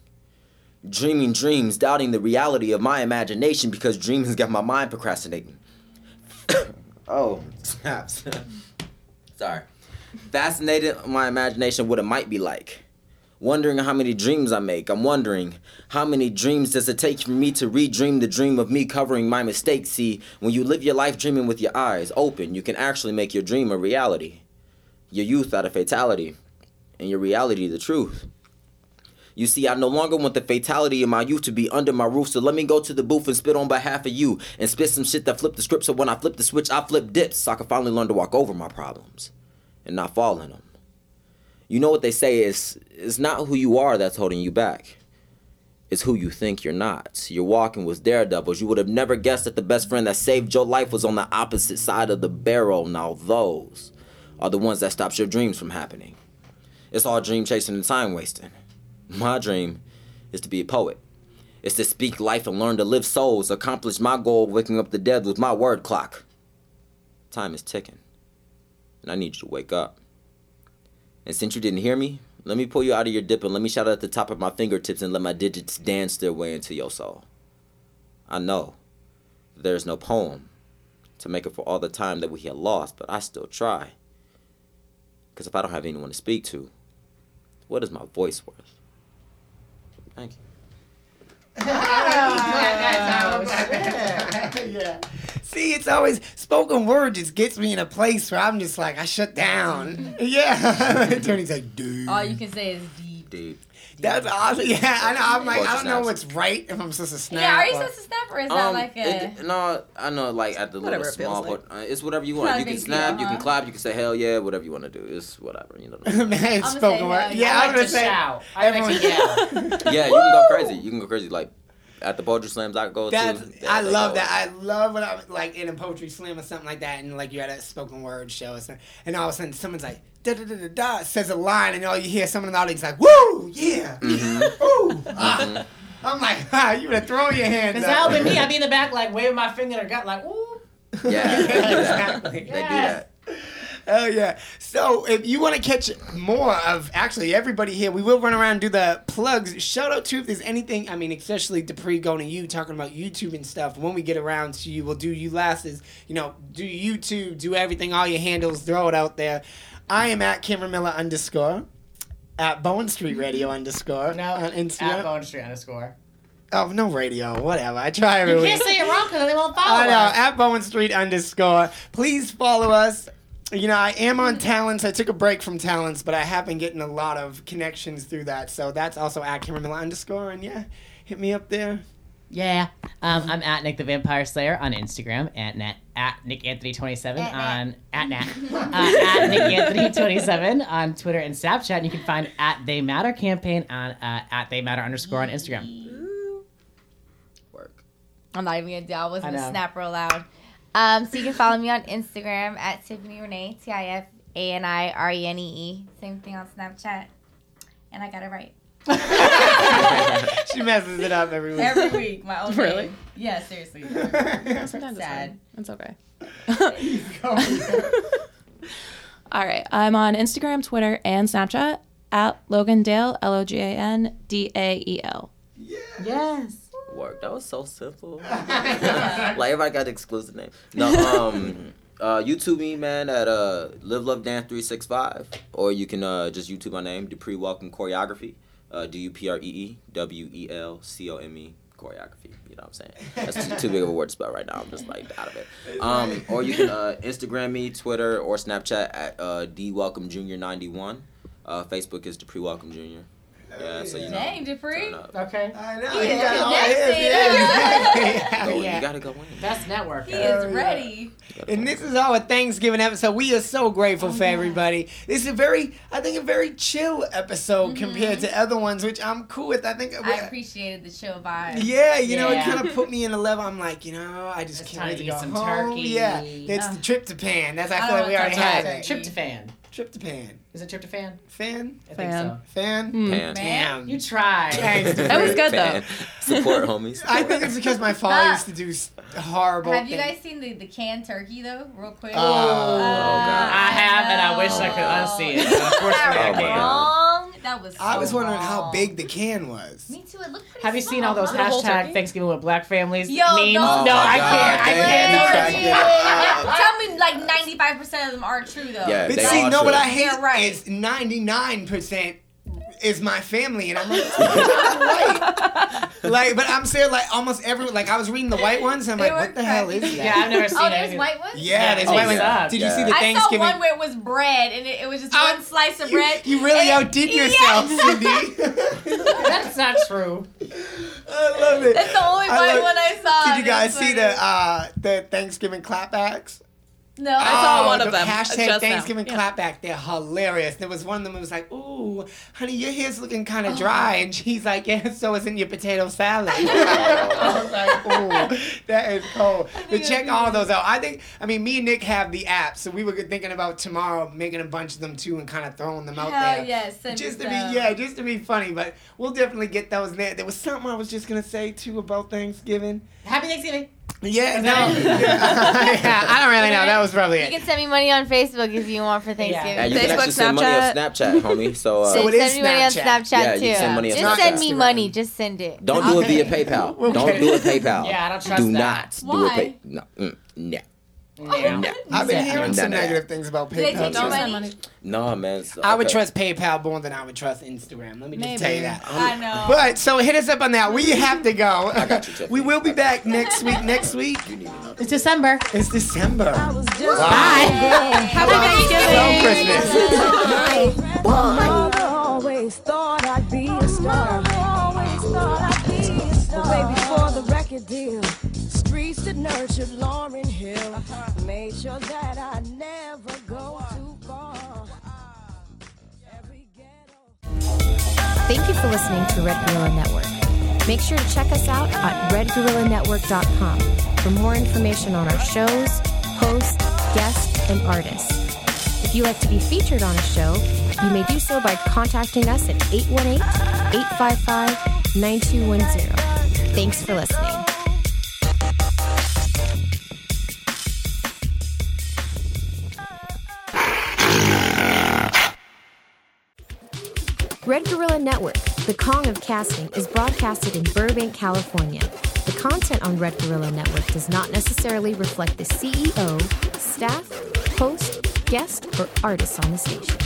dreaming dreams, doubting the reality of my imagination because dreams got my mind procrastinating. *coughs* oh, snaps. *laughs* Sorry. Fascinated my imagination what it might be like. Wondering how many dreams I make. I'm wondering how many dreams does it take for me to redream the dream of me covering my mistakes. See, when you live your life dreaming with your eyes open, you can actually make your dream a reality. Your youth out of fatality, and your reality the truth. You see, I no longer want the fatality of my youth to be under my roof, so let me go to the booth and spit on behalf of you and spit some shit that flip the script so when I flip the switch, I flip dips so I can finally learn to walk over my problems and not fall in them. You know what they say is it's not who you are that's holding you back. It's who you think you're not. You're walking with daredevils. You would have never guessed that the best friend that saved your life was on the opposite side of the barrel. Now those are the ones that stops your dreams from happening. It's all dream chasing and time wasting. My dream is to be a poet. It's to speak life and learn to live souls, accomplish my goal of waking up the dead with my word clock. Time is ticking, and I need you to wake up. And since you didn't hear me, let me pull you out of your dip and let me shout at the top of my fingertips and let my digits dance their way into your soul. I know there's no poem to make up for all the time that we had lost, but I still try. Because if I don't have anyone to speak to, what is my voice worth? Thank you. *laughs* yeah. See, it's always spoken word just gets me in a place where I'm just like I shut down. *laughs* Yeah. *laughs* Tony's like, dude. All you can say is deep. Dude. That's awesome. Yeah, I know. I'm like, I don't know Snaps. what's right if I'm supposed to snap. Yeah, are you supposed to snap or is that Um, like a? it- no, I know. Like at the Whatever little it small, like. but uh, it's whatever you want. You can snap, deal, you can clap, you can say hell yeah, whatever you want to do. It's whatever. You know. *laughs* Man, it's I'ma spoken say word. Yeah, yeah. I I was like gonna say. shout. I like to everyone- *laughs* yeah, you can go crazy. *laughs* You can go crazy. Like at the poetry slams I go That's, to. I love go- that. I love when I'm like in a poetry slam or something like that, and like you're at a spoken word show or something, and all of a sudden someone's like da da da da da says a line, and all you hear someone in the audience like woo yeah, Mm-hmm. woo. Ah. I'm like, *laughs* ah, you would have thrown your hands Because up. that would be me. I'd be in the back, like waving my finger at her gut, like, ooh. Yeah, they do that. exactly. They do that. Oh yeah. So if you want to catch more of actually everybody here, we will run around and do the plugs. Shout out to if there's anything. I mean, especially Dupree going to you talking about YouTube and stuff. When we get around to you, we'll do you last. Is you know do YouTube, do everything, all your handles, throw it out there. I am at Cameron Miller underscore. At Bowen Street Radio underscore No, on at Instagram. Bone Street underscore. Oh no, radio, whatever. I try every You week. can't say it wrong because they won't follow I know. us. At Bowen Street underscore. Please follow us. You know, I am on Talents. I took a break from Talents, but I have been getting a lot of connections through that. So that's also at Cameron Miller underscore. And yeah, hit me up there. Yeah. Um, I'm at Nick the Vampire Slayer on Instagram at Nat, at Nick Anthony 27 At on at Nat *laughs* uh, at Nick Anthony 27 on Twitter and Snapchat. And you can find at They Matter campaign on uh, at They Matter underscore on Instagram. Work. I'm not even gonna do. I wasn't I gonna know. snap real loud. Um, so you can follow me on Instagram at Tiffany Renee T I F A N I R E N E E. Same thing on Snapchat, and I got it right *laughs* she messes it up every week. every week. My own Really? name. Yeah, seriously. *laughs* Sometimes it's Sad. fine. It's okay. *laughs* All right. I'm on Instagram, Twitter, and Snapchat at Logan Dale, L O G A N D A E L. Yes. Work. That was so simple. *laughs* like everybody got the exclusive name. No, um, *laughs* uh, YouTube me man at uh Live Love Dance three six five, or you can uh just YouTube my name Dupree Welcome Choreography. Uh, D U P R E E W E L C O M E choreography. You know what I'm saying? That's too, too big of a word to spell right now. I'm just like out of it. Um, or you can uh, Instagram me, Twitter, or Snapchat at uh, D Welcome Junior ninety one. Uh, Facebook is Dupree Welcome Junior. Yeah, so you know. Dang, Dupree. turn. Okay. I know. He he got all his, *laughs* yeah. Go- Yeah. You gotta go in. Best network. He is ready. And this is our Thanksgiving episode. We are so grateful for oh, everybody. This is a very, I think, a very chill episode mm-hmm. compared to other ones, which I'm cool with. I think. I appreciated the chill vibe. Yeah, you know, it kind of put me in a level. I'm like, you know, I just It's can't wait to to go some home. turkey. Yeah, it's the tryptophan. That's I I feel like we already had that. it. Tryptophan. Tryptophan. Is it tryptophan? Fan. I think so. Fan. Pan. Damn. Hmm. You tried. Thanks. That was good though. Pan. Support homies. I think it's because my father used to do s- horrible. Have you things. guys seen the, the canned turkey though? Real quick. Oh. oh, God. I have, and I wish I could unsee it. Oh, Unfortunately, I Oh, my can't. God. Wrong. That was. I was so wondering how big the can was. Me too. It looked pretty Have you seen all those small. hashtag? Thanksgiving with Black families Yo, memes? no. Oh no, Oh my I can't. I can't. cracked do it it. up. Tell me, like ninety five percent of them are true though. Yeah, But they see, all no, what. I hate You're right. is 99% is my family, and I'm like, *laughs* *laughs* that's right. *laughs* Like, but I'm saying, like, almost every, like, I was reading the white ones, and I'm They like, what the hell is that? Yeah, I've never seen Oh, it. there's white ones. Yeah, there's Oh, white ones. yeah. Did you see Yeah. the I saw Thanksgiving? one where it was bread, and it, it was just Uh, one slice of you, bread. you really outdid yourself, Yes. *laughs* Cindy. That's not true. I love it. That's the only I white love- one I saw. Did you guys see the uh, the Thanksgiving clapbacks? No. I saw Oh, one of them, Hashtag just. Thanksgiving Yeah. clapback. They're hilarious. There was one of them who was like, "Ooh, honey, your hair's looking kind of uh-huh. dry," and she's like, "Yeah, *laughs* so is in your potato salad." *laughs* *laughs* I was like, "Ooh, that is cold." But check all those out. I think. I mean, me and Nick have the app, so we were thinking about tomorrow making a bunch of them too and kind of throwing them out Hell there. yes, send Just me to be, yeah, just to be funny. But we'll definitely get those there. There was something I was just gonna say too about Thanksgiving. Happy Thanksgiving. Yeah, no, *laughs* yeah, I don't really know. That was probably it. You it. can send me money on Facebook if you want for Thanksgiving. Yeah, you can Facebook, actually send money on Snapchat. Snapchat, homie. *laughs* So, uh, So Send, it is send me money on Snapchat. Snapchat Yeah, too. you can send money on just Snapchat. send me Instagram. money. Just send it. don't do it via Okay. PayPal. *laughs* Okay. Don't do it PayPal. Yeah, I don't trust do that. not do it Why? pay. No, mm, no. No. I've been hearing some Nah, nah. negative things about they PayPal. take your too. money? No, man. so- I would okay. trust PayPal more than I would trust Instagram. Let me just tell you that. I know. *laughs* But so hit us up on that. We have to go. I got you, Tiffany. we will be back next week. Next week It's December. it's December. I was just *laughs* Happy Thanksgiving. Well, Christmas. Mother always thought I'd be a star. But baby, for the record deal, streets that nurtured Lauryn Hill uh-huh. made sure that I never go too far. Thank you for listening to Red Guerrilla Network. Make sure to check us out at redguerrillanetwork.com for more information on our shows, hosts, guests, and artists. If you'd like to be featured on a show, you may do so by contacting us at 818 855 9210. Thanks for listening. Red Guerrilla Network, the Kong of casting, is broadcasted in Burbank, California. The content on Red Guerrilla Network does not necessarily reflect the CEO, staff, host, guest, or artists on the station.